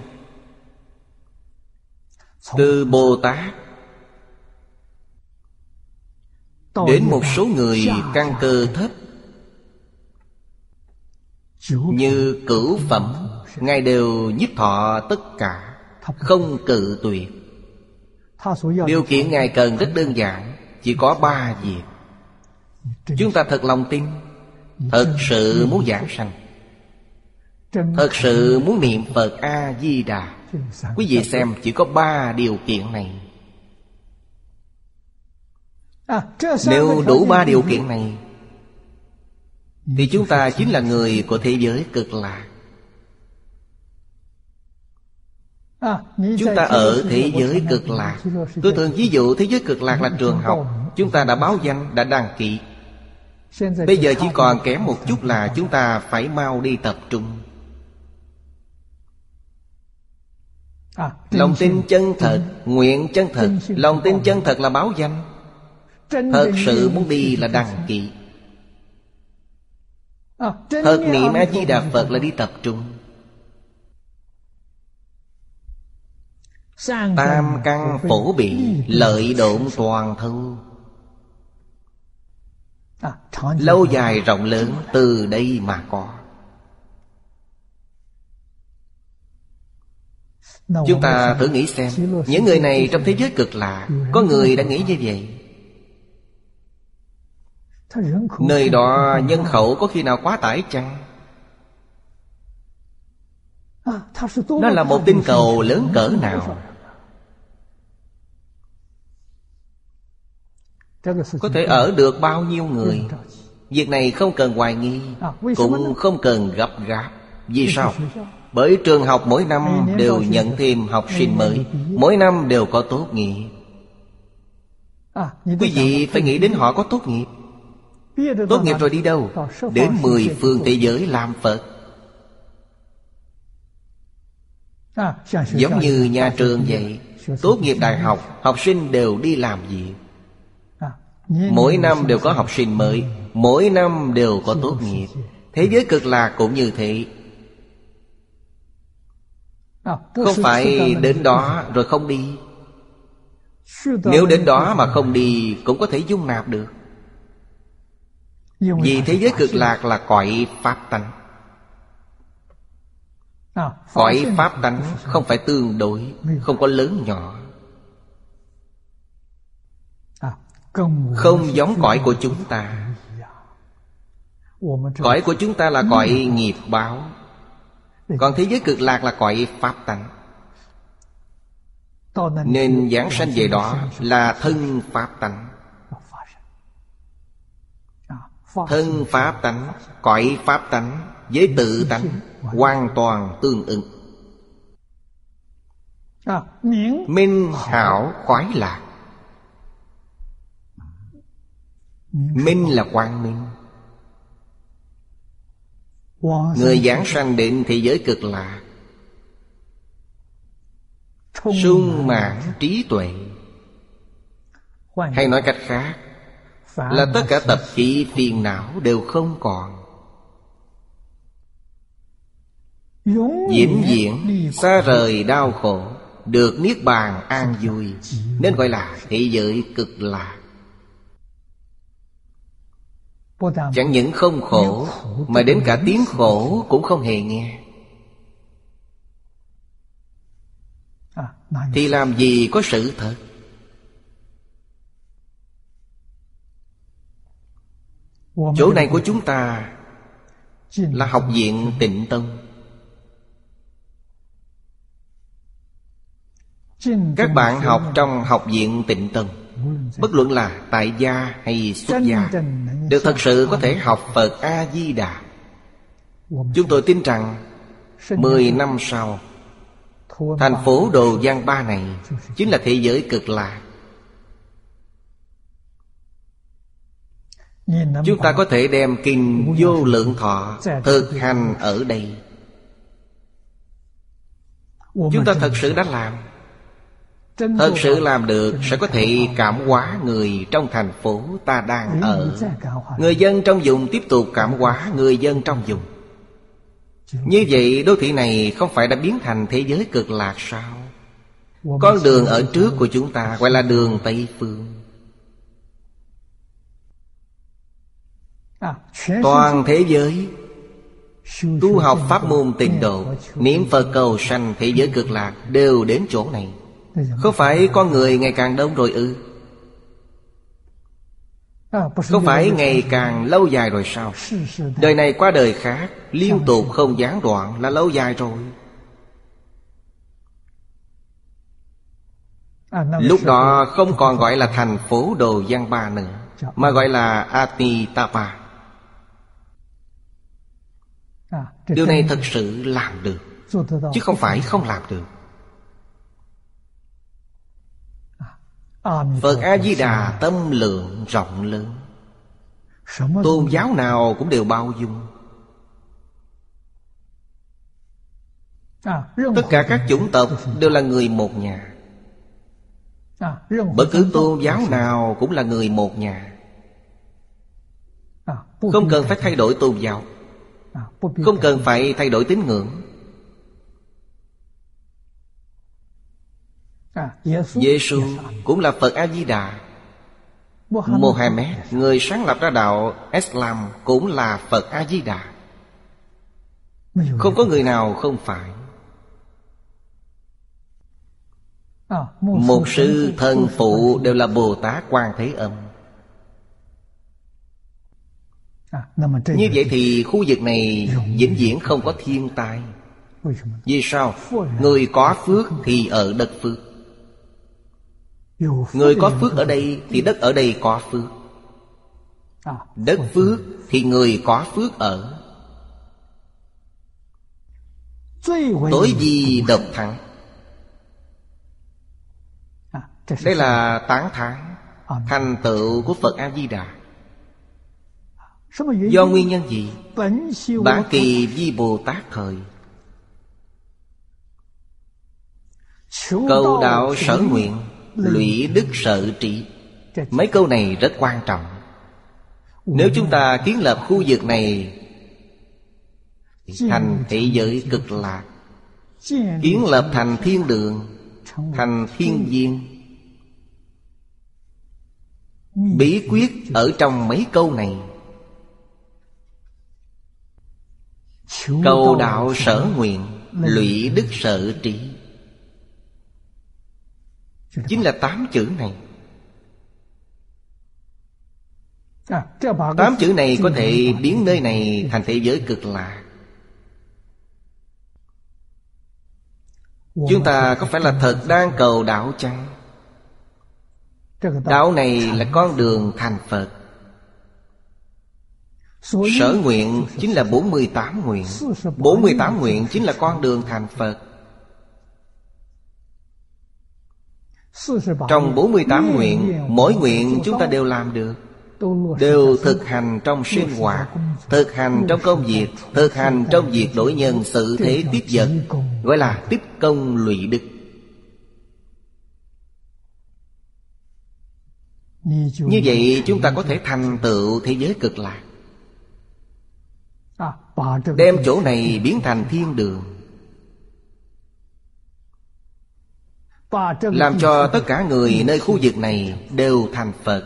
Từ Bồ Tát Đến một số người căn cơ thấp. Như cửu phẩm Ngài đều nhiếp thọ tất cả Không cự tuyệt. Điều kiện Ngài cần rất đơn giản Chỉ có ba việc Chúng ta thật lòng tin. Thật sự muốn giảng sanh. Thật sự muốn niệm Phật A-di-đà. Quý vị xem chỉ có ba điều kiện này. Nếu đủ ba điều kiện này thì chúng ta chính là người của thế giới cực lạc. Chúng ta ở thế giới cực lạc. Tôi thường ví dụ thế giới cực lạc là trường học. Chúng ta đã báo danh, đã đăng ký. Bây giờ chỉ còn kém một chút là chúng ta phải mau đi tập trung. Lòng tin chân thật, nguyện chân thật. Lòng tin chân thật là báo danh. Thật sự muốn đi là đăng ký Thật niệm A-di-đà Phật là đi tập trung. Tam căn phổ bị Lợi độn toàn thu Lâu dài rộng lớn Từ đây mà có. Chúng ta thử nghĩ xem Những người này trong thế giới cực lạ Có người đã nghĩ như vậy. Nơi đó nhân khẩu có khi nào quá tải chăng? Nó là một tinh cầu lớn cỡ nào? Có thể ở được bao nhiêu người. Việc này không cần hoài nghi Cũng không cần gấp gáp. Vì sao? Bởi trường học mỗi năm đều nhận thêm học sinh mới. Mỗi năm đều có tốt nghiệp. Quý vị phải nghĩ đến họ có tốt nghiệp. Tốt nghiệp rồi đi đâu? Đến mười phương thế giới làm Phật. Giống như nhà trường vậy. Tốt nghiệp đại học Học sinh đều đi làm gì Mỗi năm đều có học sinh mới Mỗi năm đều có tốt nghiệp. Thế giới cực lạc cũng như thế. Không phải đến đó rồi không đi. Nếu đến đó mà không đi Cũng có thể dung nạp được. Vì thế giới cực lạc là cõi Pháp tánh. Cõi Pháp tánh không phải tương đối Không có lớn nhỏ Không giống cõi của chúng ta. Cõi của chúng ta là cõi nghiệp báo. Còn thế giới cực lạc là cõi Pháp tánh. Nên giảng sanh về đó là thân Pháp tánh. Thân Pháp tánh Cõi Pháp tánh Với tự tánh Hoàn toàn tương ứng. Minh hảo khoái lạc Minh là quang minh. Người giảng sanh định thế giới cực lạc sung mãn trí tuệ. Hay nói cách khác, Là tất cả tập khí phiền não đều không còn. Diễn diễn xa rời đau khổ, Được Niết Bàn an vui, Nên gọi là thế giới cực lạc Chẳng những không khổ Mà đến cả tiếng khổ cũng không hề nghe. Thì làm gì có sự thật? Chỗ này của chúng ta Là học viện tịnh tông. Các bạn học trong học viện tịnh tông Bất luận là tại gia hay xuất gia, Đều thật sự có thể học Phật A-di-đà. Chúng tôi tin rằng Mười năm sau, Thành phố Đồ Giang Ba này Chính là thế giới cực lạc Chúng ta có thể đem kinh vô lượng thọ Thực hành ở đây. Chúng ta thật sự đã làm. Thật sự làm được Sẽ có thể cảm hóa người trong thành phố ta đang ở. Người dân trong vùng tiếp tục cảm hóa người dân trong vùng. Như vậy đô thị này không phải đã biến thành thế giới cực lạc sao? Con đường ở trước của chúng ta gọi là đường Tây Phương. Toàn thế giới Tu học pháp môn tịnh độ Niệm Phật cầu sanh thế giới cực lạc Đều đến chỗ này không phải con người ngày càng đông rồi ư? Không phải ngày càng lâu dài rồi sao? Đời này qua đời khác Liên tục không gián đoạn là lâu dài rồi. Lúc đó không còn gọi là thành phố Đồ Giang Ba nữa Mà gọi là Atitapa Điều này thật sự làm được Chứ không phải không làm được Phật A-di-đà tâm lượng rộng lớn. Tôn giáo nào cũng đều bao dung. Tất cả các chủng tộc đều là người một nhà. Bất cứ tôn giáo nào cũng là người một nhà. Không cần phải thay đổi tôn giáo. Không cần phải thay đổi tín ngưỡng Giêsu cũng là Phật A Di Đà. Mohammed, người sáng lập ra đạo Islam cũng là Phật A Di Đà. Không có người nào không phải. Một sư thân phụ đều là Bồ Tát Quan Thế Âm. Như vậy thì khu vực này vĩnh viễn không có thiên tai Vì sao? Người có phước thì ở đất phước Người có phước ở đây Thì đất ở đây có phước. Đất phước Thì người có phước ở. Tối di độc thắng. Đây là tán thán. Thành tựu của Phật A-di-đà Do nguyên nhân gì? Bản kỳ Di Bồ Tát thời. Cầu đạo sở nguyện Lụy đức sợ trị. Mấy câu này rất quan trọng. Nếu chúng ta kiến lập khu vực này Thành thế giới cực lạc. Kiến lập thành thiên đường, Thành thiên viên Bí quyết ở trong mấy câu này. Cầu đạo sở nguyện, Lụy đức sợ trí Chính là tám chữ này. Tám chữ này có thể biến nơi này. thành thế giới cực lạ. Chúng ta có phải là thật đang cầu đạo chăng? Đạo này là con đường thành Phật. Sở nguyện chính là 48 nguyện. 48 nguyện chính là con đường thành Phật Trong 48 nguyện Mỗi nguyện chúng ta đều làm được. Đều thực hành trong sinh hoạt Thực hành trong công việc Thực hành trong việc đổi nhân sự thế tiếp vật Gọi là tiếp công lụy đức. Như vậy chúng ta có thể thành tựu thế giới cực lạc Đem chỗ này biến thành thiên đường Làm cho tất cả người nơi khu vực này đều thành Phật.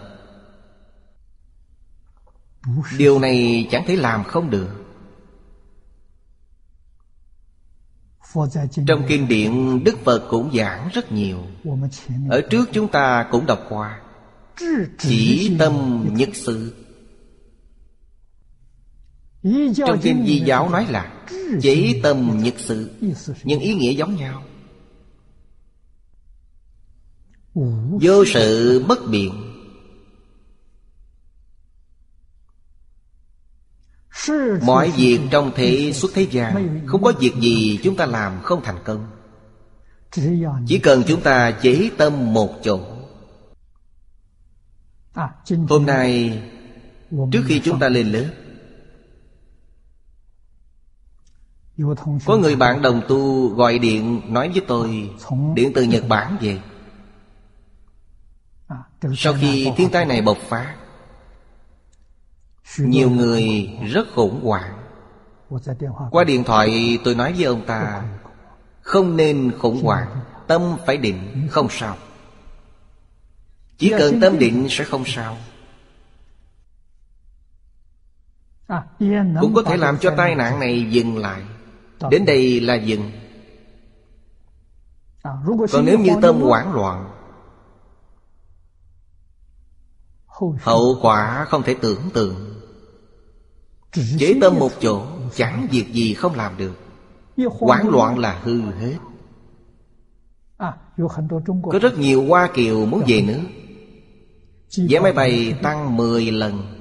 Điều này chẳng thể làm không được. Trong kinh điển Đức Phật cũng giảng rất nhiều. Ở trước chúng ta cũng đọc qua. Chỉ tâm nhất sự. Trong kinh Di Giáo nói là Chỉ tâm nhất sự. Nhưng ý nghĩa giống nhau Vô sự bất biện. Mọi việc trong thế xuất thế gian Không có việc gì chúng ta làm không thành công. Chỉ cần chúng ta chế tâm một chỗ. Hôm nay Trước khi chúng ta lên lớp Có người bạn đồng tu gọi điện nói với tôi Điện từ Nhật Bản về Sau khi thiên tai này bộc phát nhiều người rất khủng hoảng. Qua điện thoại tôi nói với ông ta Không nên khủng hoảng Tâm phải định không sao. Chỉ cần tâm định sẽ không sao. Cũng có thể làm cho tai nạn này dừng lại. Đến đây là dừng. Còn nếu như tâm hoảng loạn Hậu quả không thể tưởng tượng. Chế tâm một chỗ, Chẳng việc gì không làm được. Quán loạn là hư hết. Có rất nhiều Hoa Kiều muốn về nước Vé máy bay tăng 10 lần.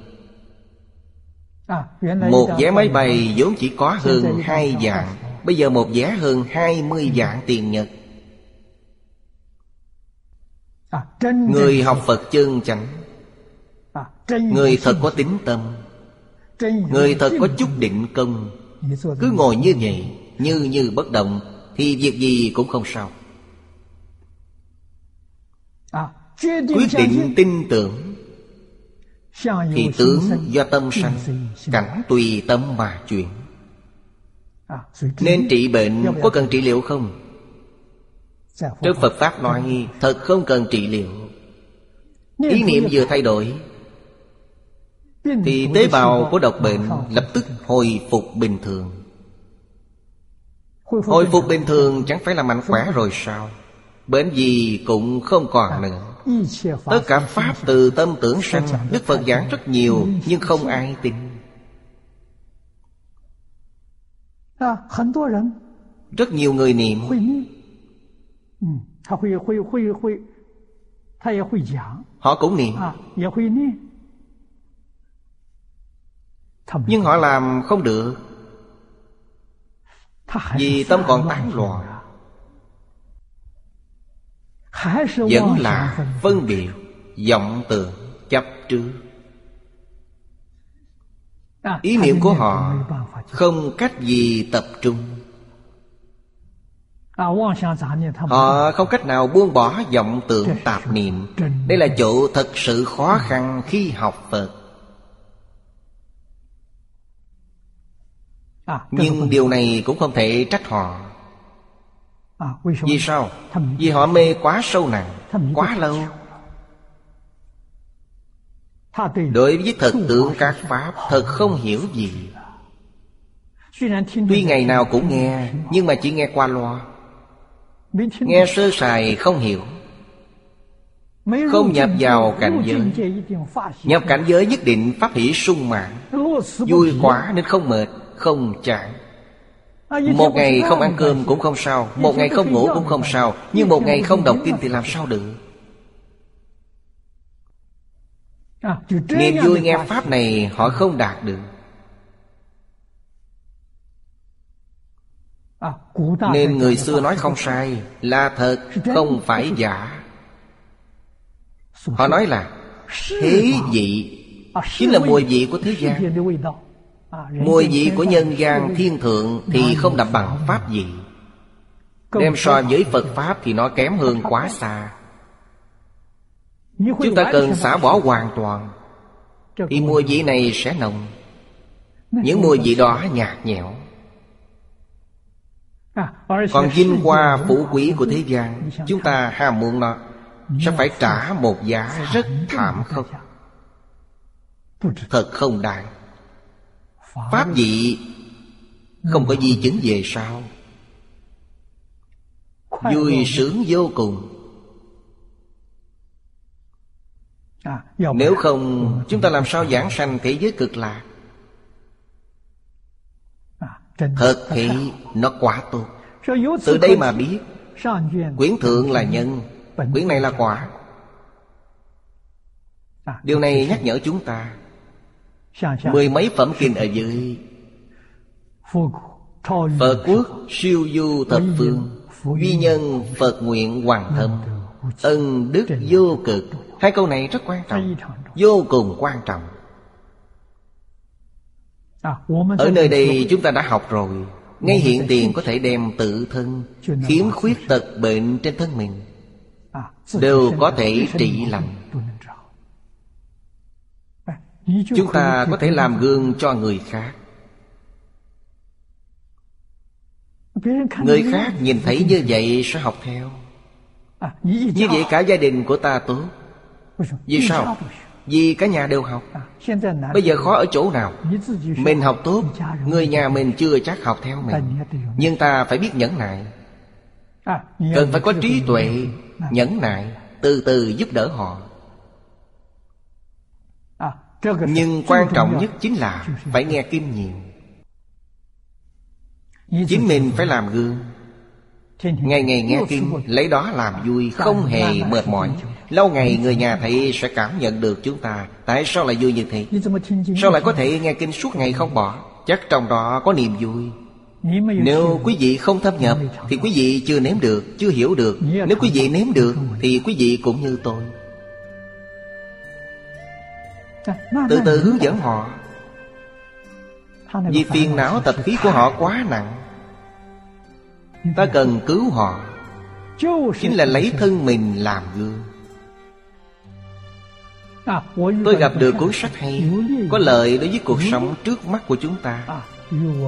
Một vé máy bay vốn chỉ có hơn hai dạng Bây giờ một vé hơn 20 dạng tiền Nhật. Người học Phật chân chánh Người thật có tính tâm. Người thật có chút định công. Cứ ngồi như vậy Như như bất động Thì việc gì cũng không sao. Quyết định tin tưởng Thì tướng do tâm sanh Cảnh tùy tâm mà chuyển. Nên trị bệnh có cần trị liệu không? Trong Phật Pháp nói Thật không cần trị liệu. Ý niệm vừa thay đổi thì tế bào của độc bệnh lập tức hồi phục bình thường. Hồi phục bình thường chẳng phải là mạnh khỏe rồi sao? Bệnh gì cũng không còn nữa. Tất cả Pháp từ tâm tưởng sanh Đức Phật giảng rất nhiều Nhưng không ai tin. Rất nhiều người niệm. Họ cũng niệm Nhưng họ làm không được. Vì tâm còn tán loạn. Vẫn là phân biệt vọng tưởng chấp trước. À, Ý niệm của họ không cách gì tập trung. À, Họ không cách nào buông bỏ vọng tưởng tạp niệm. Đây là chỗ thật sự khó khăn khi học Phật Nhưng điều này cũng không thể trách họ. Vì sao? Vì họ mê quá sâu nặng Quá lâu. Đối với thật tướng các Pháp Thật không hiểu gì. Tuy ngày nào cũng nghe Nhưng mà chỉ nghe qua loa. Nghe sơ sài không hiểu. Không nhập vào cảnh giới. Nhập cảnh giới nhất định pháp hỷ sung mãn. Vui quá nên không mệt Không chán Một ngày không ăn cơm cũng không sao Một ngày không ngủ cũng không sao Nhưng một ngày không đọc kinh thì làm sao được? Niềm vui nghe Pháp này họ không đạt được. Nên người xưa nói không sai Là thật không phải giả. Họ nói là Thế vị Chính là mùi vị của thế gian Mùi vị của nhân gian thiên thượng Thì không đậm bằng Pháp gì. Đem so với Phật Pháp Thì nó kém hơn quá xa. Chúng ta cần xả bỏ hoàn toàn. Thì mùi vị này sẽ nồng. Những mùi vị đó nhạt nhẽo. Còn vinh hoa phú quý của thế gian Chúng ta. ham muốn nó Sẽ phải trả một giá rất thảm khốc. Thật không đáng Pháp vị Không có gì chứng về sau. Vui sướng vô cùng. Nếu không Chúng ta làm sao giảng sanh thế giới cực lạc? Thật thì nó quá tốt. Từ đây mà biết Quyển thượng là nhân. Quyển này là quả. Điều này nhắc nhở chúng ta Mười mấy phẩm kinh ở dưới. Phật quốc siêu du thập phương. Duy nhân Phật nguyện hoàn thâm. Ân đức vô cực. Hai câu này rất quan trọng. Vô cùng quan trọng. Ở nơi đây chúng ta đã học rồi. Ngay hiện tiền có thể đem tự thân Khiếm khuyết tật bệnh trên thân mình. Đều có thể trị lành Chúng ta có thể làm gương cho người khác. Người khác nhìn thấy như vậy sẽ học theo. Như vậy cả gia đình của ta tốt. Vì sao? Vì cả nhà đều học. Bây giờ khó ở chỗ nào? Mình học tốt Người nhà mình chưa chắc học theo mình. Nhưng ta phải biết nhẫn nại. Cần phải có trí tuệ Nhẫn nại Từ từ giúp đỡ họ Nhưng quan trọng nhất chính là Phải nghe kinh nhiều. Chính mình phải làm gương. Ngày ngày nghe kinh Lấy đó làm vui Không hề mệt mỏi. Lâu ngày người nhà thấy sẽ cảm nhận được chúng ta. Tại sao lại vui như thế? Sao lại có thể nghe kinh suốt ngày không bỏ? Chắc trong đó có niềm vui. Nếu quý vị không thâm nhập Thì quý vị chưa nếm được Chưa hiểu được. Nếu quý vị nếm được Thì quý vị cũng như tôi Từ từ hướng dẫn họ. Vì phiền não tập khí của họ quá nặng. Ta cần cứu họ. Chính là lấy thân mình làm gương. Tôi gặp được cuốn sách hay. Có lợi đối với cuộc sống trước mắt của chúng ta.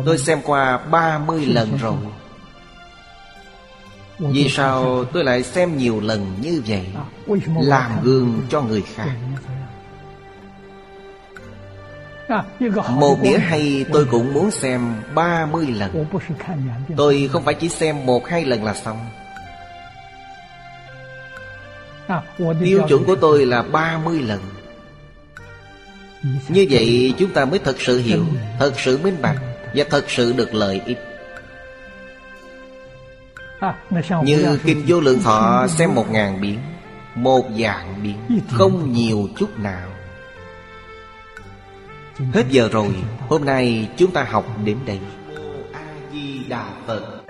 Tôi xem qua 30 lần rồi. Vì sao tôi lại xem nhiều lần như vậy? Làm gương cho người khác Một đĩa hay tôi cũng muốn xem 30 lần. Tôi không phải chỉ xem một hai lần là xong. Tiêu chuẩn của tôi là 30 lần. Như vậy chúng ta mới thật sự hiểu Thật sự minh bạch Và thật sự được lợi ích. Như Kinh Vô Lượng Thọ xem một ngàn biến Một dạng biến Không nhiều chút nào Hết giờ rồi Hôm nay chúng ta học đến đây. A-di-đà Phật.